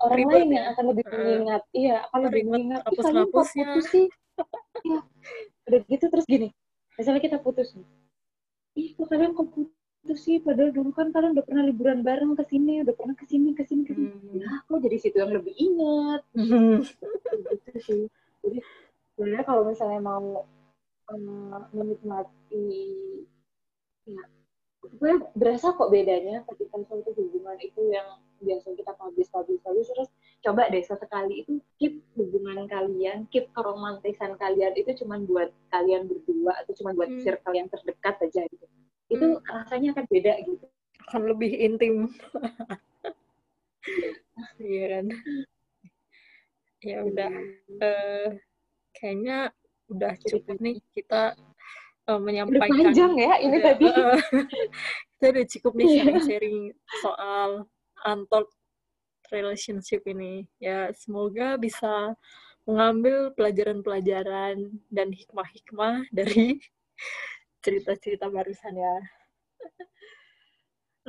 orang Ribet lain ya? yang akan lebih mengingat iya akan lebih mengingat "Ih, kalian kok hapus-hapusnya." putus sih Iya. udah gitu terus gini misalnya kita putus nih ih kok kalian kok putus sih padahal dulu kan kalian udah pernah liburan bareng ke sini udah pernah ke sini ke sini ke sini Hmm. nah kok jadi situ yang lebih ingat Hmm. gitu sih jadi sebenarnya kalau misalnya mau eh, menikmati ya gue berasa kok bedanya ketika suatu hubungan itu yang biasa kita publish publish publish terus coba deh sesekali itu keep hubungan kalian keep keromantisan kalian itu cuma buat kalian berdua atau cuma buat Hmm. circle yang terdekat aja gitu. Itu Hmm. rasanya akan beda gitu. Akan lebih intim. (laughs) Iya kan ya udah. Eh, kayaknya udah cukup nih kita udah menyampaikan panjang ya ini Udah, tadi eh, (laughs) kita udah cukup nih Iya. sharing-sharing soal untold relationship ini ya semoga bisa mengambil pelajaran-pelajaran dan hikmah-hikmah dari (laughs) cerita-cerita barusan ya.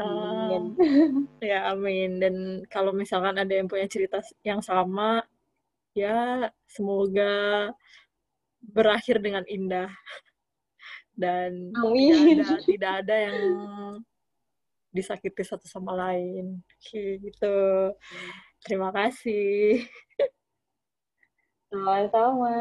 Amin. ya amin dan kalau misalkan ada yang punya cerita yang sama ya semoga berakhir dengan indah. Dan Amin. tidak ada tidak ada yang disakiti satu sama lain. Oke, gitu. Terima kasih. Sama-sama